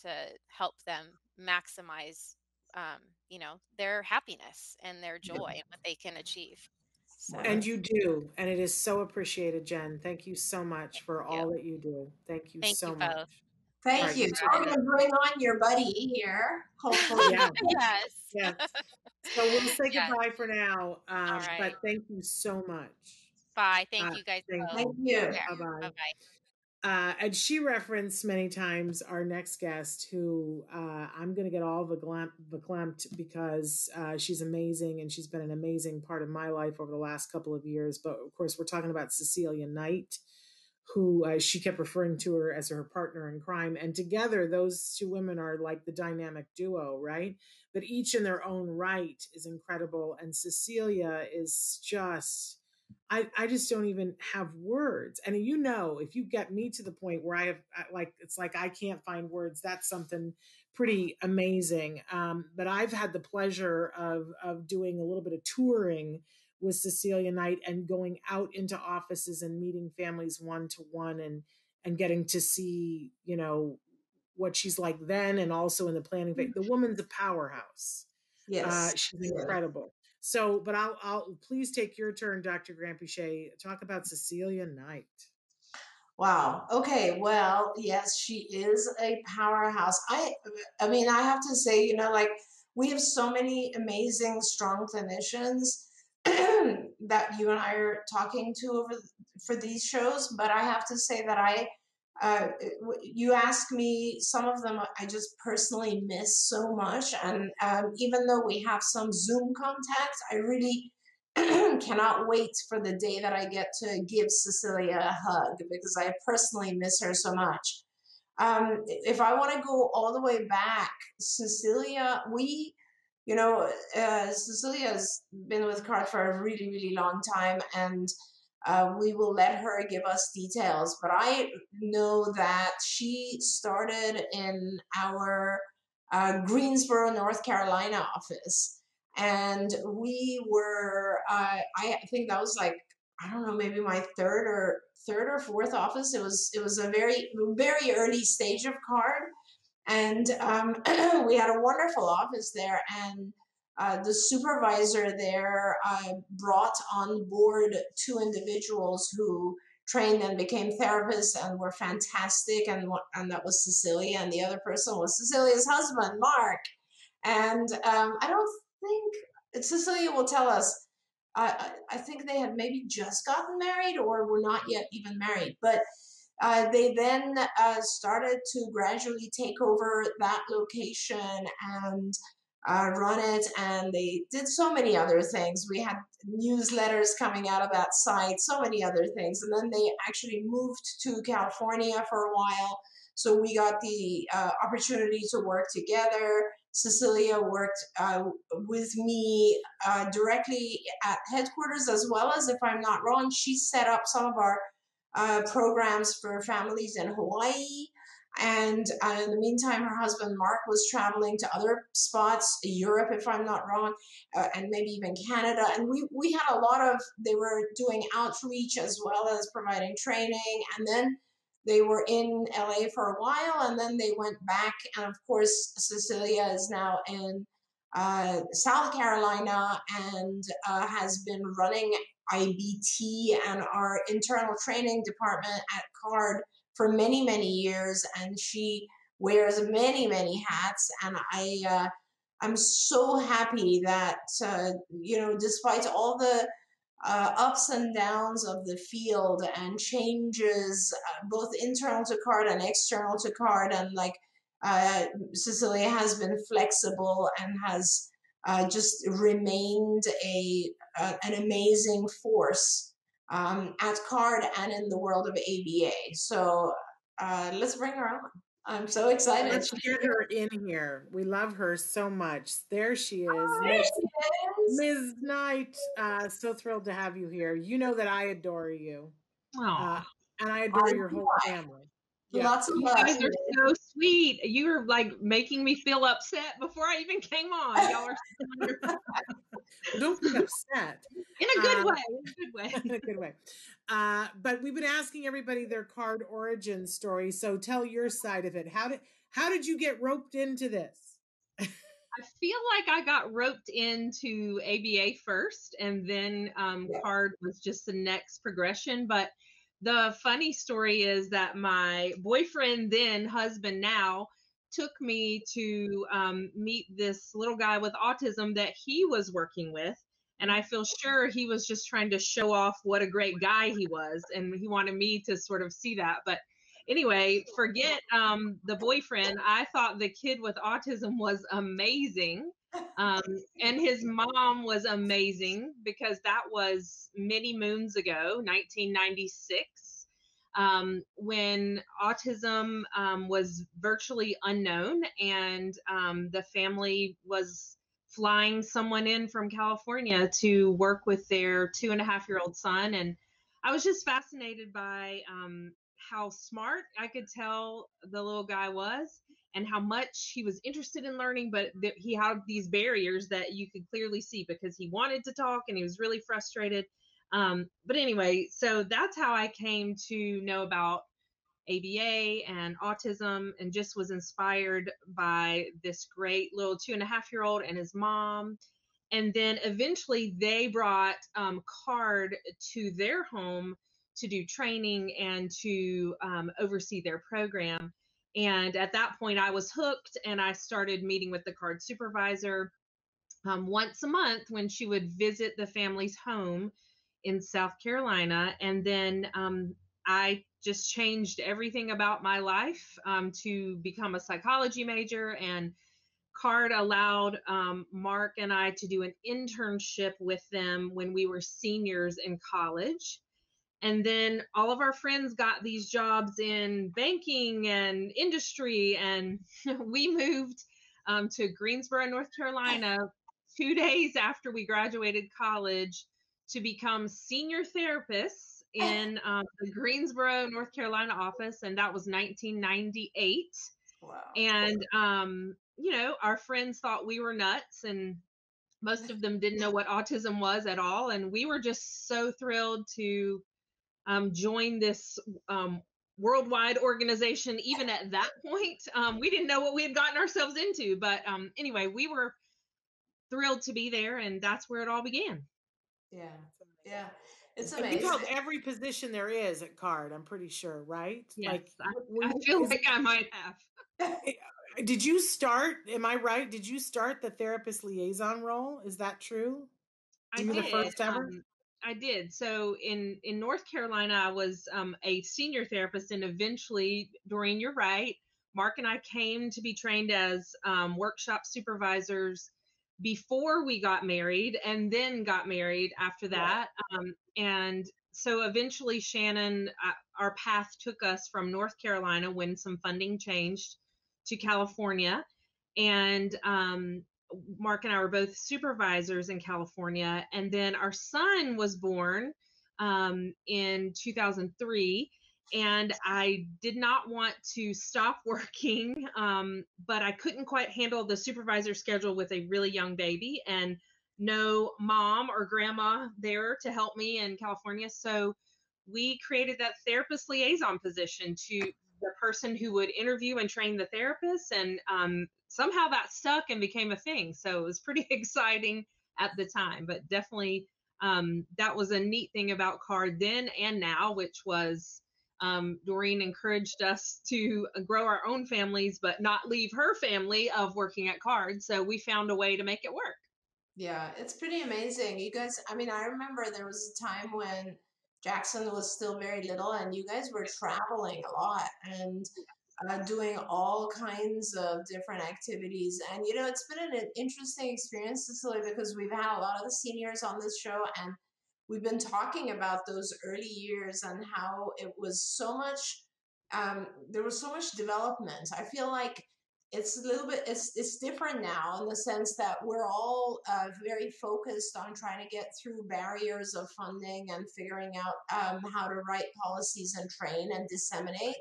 to help them maximize um, you know their happiness and their joy and what they can achieve so. and you do and it is so appreciated jen thank you so much for all that you do thank you thank so you much both. Thank right, you. So I'm going to bring on your buddy here. Hopefully. Yeah. yes. yes. So we'll say yes. goodbye for now. Um, right. But thank you so much. Bye. Thank uh, you guys. Thank, thank you. Bye bye. Bye bye. Uh, and she referenced many times our next guest, who uh, I'm going to get all verklempt because uh, she's amazing and she's been an amazing part of my life over the last couple of years. But of course, we're talking about Cecilia Knight who uh, she kept referring to her as her partner in crime. And together, those two women are like the dynamic duo, right? But each in their own right is incredible. And Cecilia is just, I, I just don't even have words. And you know, if you get me to the point where I have, like, it's like I can't find words, that's something pretty amazing. Um, but I've had the pleasure of, of doing a little bit of touring with Cecilia Knight and going out into offices and meeting families one to one and and getting to see, you know, what she's like then and also in the planning phase. The woman's a powerhouse. Uh, yes. Uh, she's incredible. So, but I'll, I'll please take your turn, Dr. Granpeesheh. Talk about Cecilia Knight. Wow. Okay. Well, yes, she is a powerhouse. I I mean, I have to say, you know, like we have so many amazing strong clinicians that you and I are talking to over for these shows, but I have to say that I uh, you ask me some of them i just personally miss so much and um, even though we have some zoom contacts, i really cannot wait for the day that I get to give Cecilia a hug because I personally miss her so much. Um, if I want to go all the way back, Cecilia, we, you know, uh, Cecilia's been with CARD for a really, really long time, and uh, we will let her give us details. But I know that she started in our uh, Greensboro, North Carolina office and we were uh, i think that was like i don't know maybe my third or third or fourth office it was it was a very very early stage of card and um, we had a wonderful office there and uh, the supervisor there uh, brought on board two individuals who trained and became therapists and were fantastic and and that was Cecilia and the other person was Cecilia's husband Mark and um, I don't think Cecilia will tell us. I, I think they had maybe just gotten married or were not yet even married, but uh, they then uh, started to gradually take over that location and uh, run it, and they did so many other things. We had newsletters coming out of that site, so many other things, and then they actually moved to California for a while. So we got the uh, opportunity to work together. Cecilia worked uh, with me uh, directly at headquarters, as well as, if I'm not wrong, she set up some of our uh, programs for families in Hawaii. And uh, in the meantime, her husband Mark was traveling to other spots, Europe, if I'm not wrong, uh, and maybe even Canada. And we, we had a lot of, they were doing outreach as well as providing training. And then they were in LA for a while and then they went back. And of course, Cecilia is now in uh, South Carolina and uh, has been running IBT and our internal training department at CARD for many, many years. And she wears many, many hats. And I, uh, I'm so happy that, uh, you know, despite all the uh, ups and downs of the field and changes uh, both internal to card and external to card and like uh, Cecilia has been flexible and has uh, just remained a, an amazing force um, at card and in the world of ABA. So uh, let's bring her on. I'm so excited. Let's get her in here. We love her so much. There she is. Oh, there she is. Ms. Knight, uh, so thrilled to have you here. You know that I adore you. Uh, and I adore your whole family. Yeah. Lots of you love. guys are so sweet. You are like making me feel upset before I even came on. Y'all are so wonderful. Don't be upset. In a good um, way. In a good way. In a good way. Uh, but we've been asking everybody their card origin story. So tell your side of it. How did how did you get roped into this? I feel like I got roped into ABA first, and then um, yeah. card was just the next progression. But the funny story is that my boyfriend, then husband now, took me to um, meet this little guy with autism that he was working with. And I feel sure he was just trying to show off what a great guy he was. And he wanted me to sort of see that. But anyway, forget um, the boyfriend. I thought the kid with autism was amazing. Um, and his mom was amazing because that was many moons ago, 1996, um, when autism um, was virtually unknown and um, the family was flying someone in from California to work with their two and a half year old son. And I was just fascinated by um, how smart I could tell the little guy was and how much he was interested in learning, but that he had these barriers that you could clearly see because he wanted to talk and he was really frustrated. Um, but anyway, so that's how I came to know about ABA and autism and just was inspired by this great little two and a half year old and his mom. And then eventually they brought um, CARD to their home to do training and to um, oversee their program. And at that point, I was hooked and I started meeting with the card supervisor um, once a month when she would visit the family's home in South Carolina. And then um, I just changed everything about my life um, to become a psychology major. And CARD allowed um, Mark and I to do an internship with them when we were seniors in college. And then all of our friends got these jobs in banking and industry. And we moved um, to Greensboro, North Carolina, two days after we graduated college to become senior therapists in um, the Greensboro, North Carolina office, and that was 1998. Wow. And, um, you know, our friends thought we were nuts, and most of them didn't know what autism was at all. And we were just so thrilled to um, join this um, worldwide organization, even at that point. Um, we didn't know what we had gotten ourselves into. But um, anyway, we were thrilled to be there, and that's where it all began. Yeah, yeah, it's amazing. You held every position there is at Card. I'm pretty sure, right? Yes, like, I, I feel like I might have. Did you start? Am I right? Did you start the therapist liaison role? Is that true? I did. the first ever? Um, I did. So in in North Carolina, I was um, a senior therapist, and eventually, Doreen, you're right. Mark and I came to be trained as um, workshop supervisors before we got married and then got married after that. Yeah. Um, and so eventually, Shannon, uh, our path took us from North Carolina when some funding changed to California. And um, Mark and I were both supervisors in California. And then our son was born um, in 2003 and I did not want to stop working, um, but I couldn't quite handle the supervisor schedule with a really young baby and no mom or grandma there to help me in California. So we created that therapist liaison position to the person who would interview and train the therapist. And um, somehow that stuck and became a thing. So it was pretty exciting at the time, but definitely um, that was a neat thing about CARD then and now, which was um, Doreen encouraged us to grow our own families, but not leave her family of working at cards. So we found a way to make it work. Yeah, it's pretty amazing. You guys, I mean, I remember there was a time when Jackson was still very little and you guys were traveling a lot and uh, doing all kinds of different activities. And, you know, it's been an interesting experience, Cecilia, because we've had a lot of the seniors on this show and we've been talking about those early years and how it was so much um, there was so much development. I feel like it's a little bit it's, it's different now in the sense that we're all uh, very focused on trying to get through barriers of funding and figuring out um, how to write policies and train and disseminate.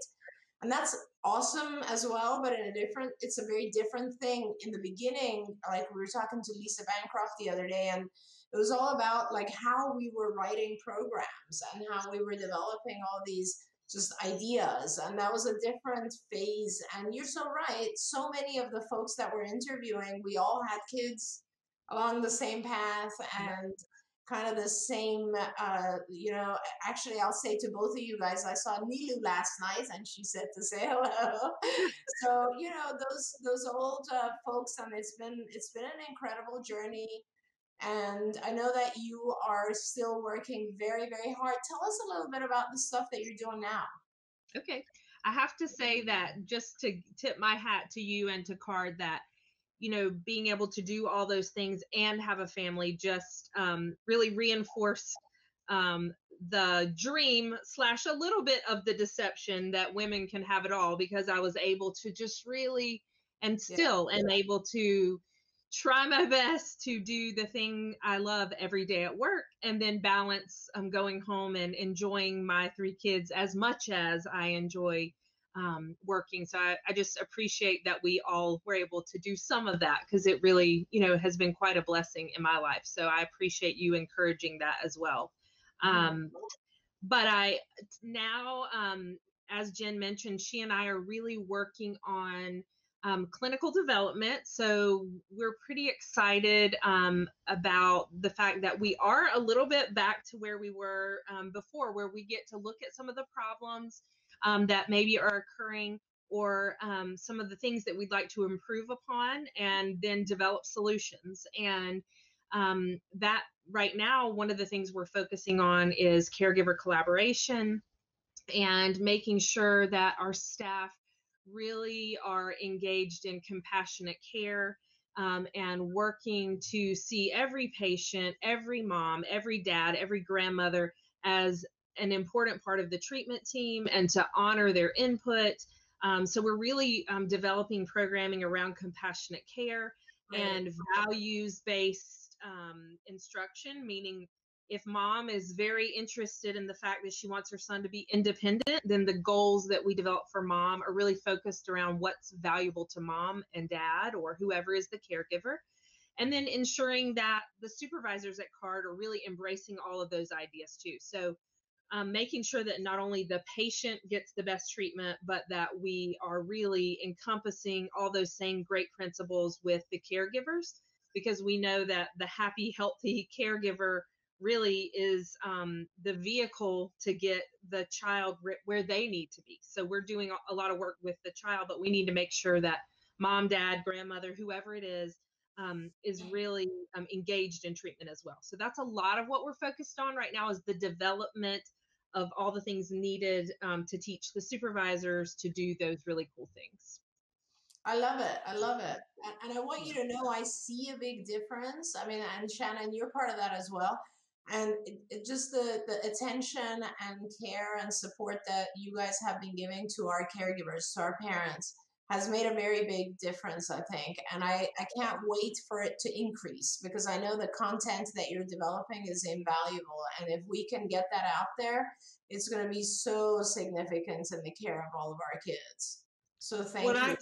And that's awesome as well but in a different it's a very different thing. In the beginning like we were talking to lisa bancroft the other day and it was all about like how we were writing programs and how we were developing all these just ideas and that was a different phase and you're so right so many of the folks that we're interviewing we all had kids along the same path and kind of the same uh, you know actually i'll say to both of you guys i saw nilu last night and she said to say hello. So you know those those old uh, folks and it's been it's been an incredible journey and I know that you are still working very, very hard. Tell us a little bit about the stuff that you're doing now. Okay. I have to say that just to tip my hat to you and to Card that, you know, being able to do all those things and have a family just um, really reinforced um, the dream slash a little bit of the deception that women can have it all because I was able to just really and still yeah. am able to try my best to do the thing I love every day at work and then balance um, going home and enjoying my three kids as much as I enjoy um, working. So I, I, just appreciate that we all were able to do some of that because it really, you know, has been quite a blessing in my life. So I appreciate you encouraging that as well. Um, but I now, um, as Jen mentioned, she and I are really working on um, clinical development. So we're pretty excited um, about the fact that we are a little bit back to where we were um, before, where we get to look at some of the problems um, that maybe are occurring or um, some of the things that we'd like to improve upon and then develop solutions. And um, that right now, one of the things we're focusing on is caregiver collaboration and making sure that our staff really are engaged in compassionate care um, and working to see every patient, every mom, every dad, every grandmother as an important part of the treatment team and to honor their input. Um, so we're really um, developing programming around compassionate care and values based um, instruction, meaning if mom is very interested in the fact that she wants her son to be independent, then the goals that we develop for mom are really focused around what's valuable to mom and dad or whoever is the caregiver. And then ensuring that the supervisors at CARD are really embracing all of those ideas too. So um, making sure that not only the patient gets the best treatment, but that we are really encompassing all those same great principles with the caregivers, because we know that the happy, healthy caregiver really is um, the vehicle to get the child where they need to be. So we're doing a lot of work with the child, but we need to make sure that mom, dad, grandmother, whoever it is, um, is really um, engaged in treatment as well. So that's a lot of what we're focused on right now is the development of all the things needed um, to teach the supervisors to do those really cool things. I love it. I love it. And, and I want you to know I see a big difference. I mean, and Shannon, you're part of that as well and it, it just the, the attention and care and support that you guys have been giving to our caregivers to our parents has made a very big difference i think. And I, I can't wait for it to increase because i know the content that you're developing is invaluable. And if we can get that out there it's going to be so significant in the care of all of our kids. So thank when you. I,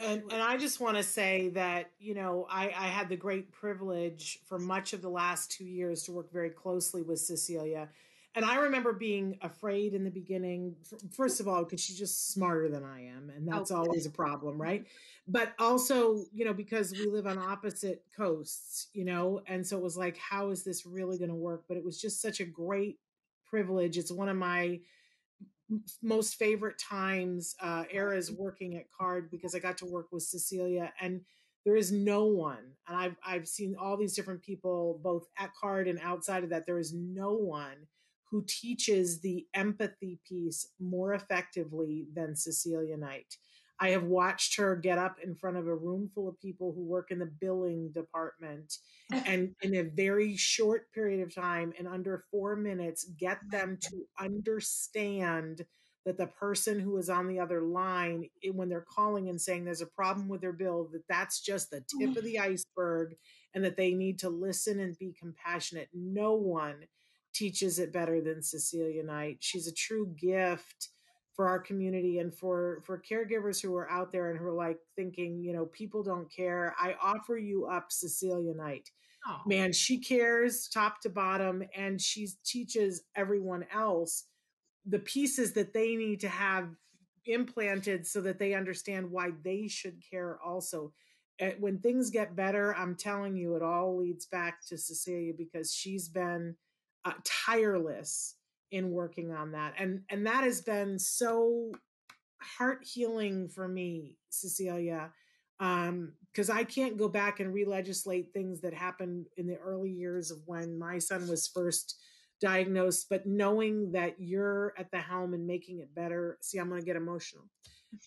and, and I just want to say that you know I, I had the great privilege for much of the last two years to work very closely with Cecilia, and I remember being afraid in the beginning. First of all, because she's just smarter than I am, and oh, that's okay. always a problem, mm-hmm. right? But also, you know, because we live on opposite coasts, you know, and so it was like, how is this really going to work? But it was just such a great privilege. It's one of my most favorite times uh, eras working at Card because I got to work with Cecilia and there is no one and I've I've seen all these different people both at Card and outside of that there is no one who teaches the empathy piece more effectively than Cecilia Knight. I have watched her get up in front of a room full of people who work in the billing department and in a very short period of time, in under four minutes, get them to understand that the person who is on the other line, when they're calling and saying there's a problem with their bill, that that's just the tip of the iceberg and that they need to listen and be compassionate. No one teaches it better than Cecilia Knight. She's a true gift for our community and for for caregivers who are out there and who are like thinking you know people don't care. I offer you up cecilia knight. Oh. man she cares top to bottom and she teaches everyone else the pieces that they need to have implanted so that they understand why they should care also. When things get better i'm telling you it all leads back to cecilia because she's been uh, tireless in working on that and and that has been so heart healing for me cecilia um because i can't go back and re-legislate things that happened in the early years of when my son was first diagnosed but knowing that you're at the helm and making it better see i'm going to get emotional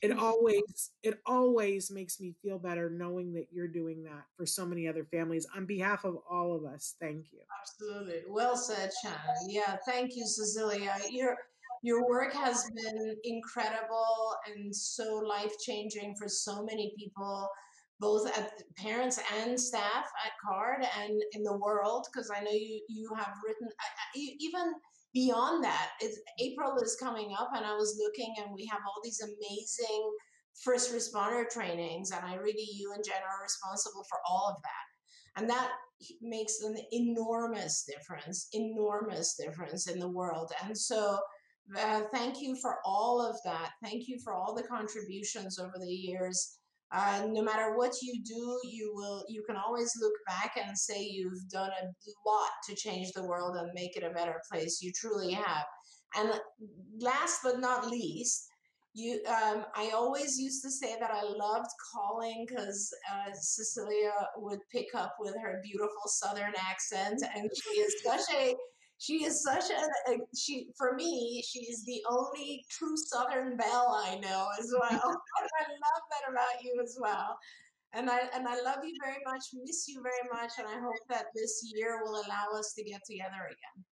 it always it always makes me feel better knowing that you're doing that for so many other families on behalf of all of us thank you. Absolutely well said shannon yeah thank you cecilia your your work has been incredible and so life changing for so many people both at parents and staff at card and in the world because i know you you have written even beyond that, April is coming up, and I was looking, and we have all these amazing first responder trainings, and I really, you and Jen are responsible for all of that. And that makes an enormous difference, enormous difference in the world. And so Uh, thank you for all of that. Thank you for all the contributions over the years. Uh, no matter what you do, you will you can always look back and say you've done a lot to change the world and make it a better place. You truly have. And last but not least, you um, I always used to say that I loved calling because uh, Cecilia would pick up with her beautiful Southern accent, and she is such a she is such a, a she for me she's the only true southern belle i know as well. I love that about you as well. And i and i love you very much miss you very much and i hope that this year will allow us to get together again.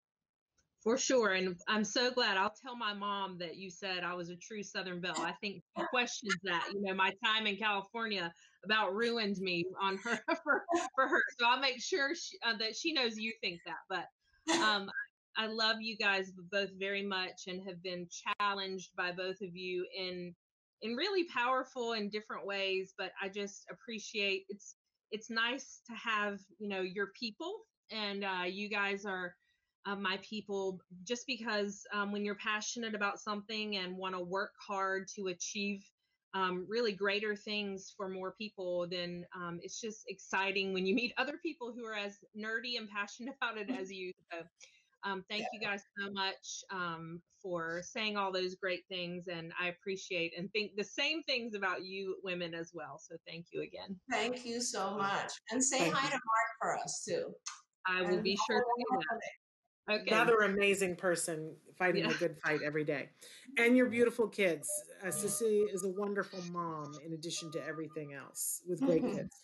For sure and i'm so glad. I'll tell my mom that you said i was a true southern belle. I think she questions that you know my time in california about ruined me on her for, for her. So i'll make sure she, uh, that she knows you think that but um, I love you guys both very much and have been challenged by both of you in in really powerful and different ways. But I just appreciate it's it's nice to have you know your people and uh, you guys are uh, my people just because um, when you're passionate about something and want to work hard to achieve um, really greater things for more people, then um, it's just exciting when you meet other people who are as nerdy and passionate about it as you. So, um, thank you guys so much um, for saying all those great things, and I appreciate and think the same things about you women as well. So, thank you again. Thank you so much, and say thank hi you. to Mark for us too. I will and be sure to do that. Okay. Another amazing person fighting yeah. a good fight every day. And your beautiful kids. Uh, Cecilia is a wonderful mom in addition to everything else with great mm-hmm. kids.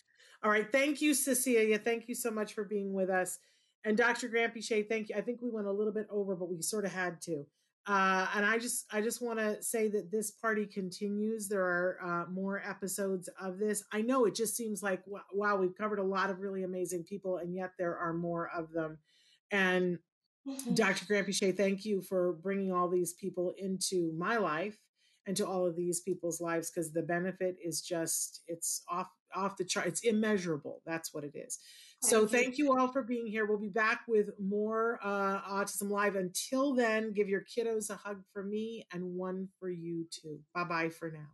All right. Thank you, Cecilia. Thank you so much for being with us. And Dr. Granpeesheh, thank you. I think we went a little bit over, but we sort of had to. Uh, and I just, I just want to say that this party continues. There are uh, more episodes of this. I know it just seems like wow, we've covered a lot of really amazing people, and yet there are more of them. And Mm-hmm. Dr. Granpeesheh, thank you for bringing all these people into my life and to all of these people's lives because the benefit is just it's off off the chart. It's immeasurable. That's what it is. Thank so you. thank you all for being here. We'll be back with more uh, Autism Live. Until then, give your kiddos a hug for me and one for you too. Bye bye for now.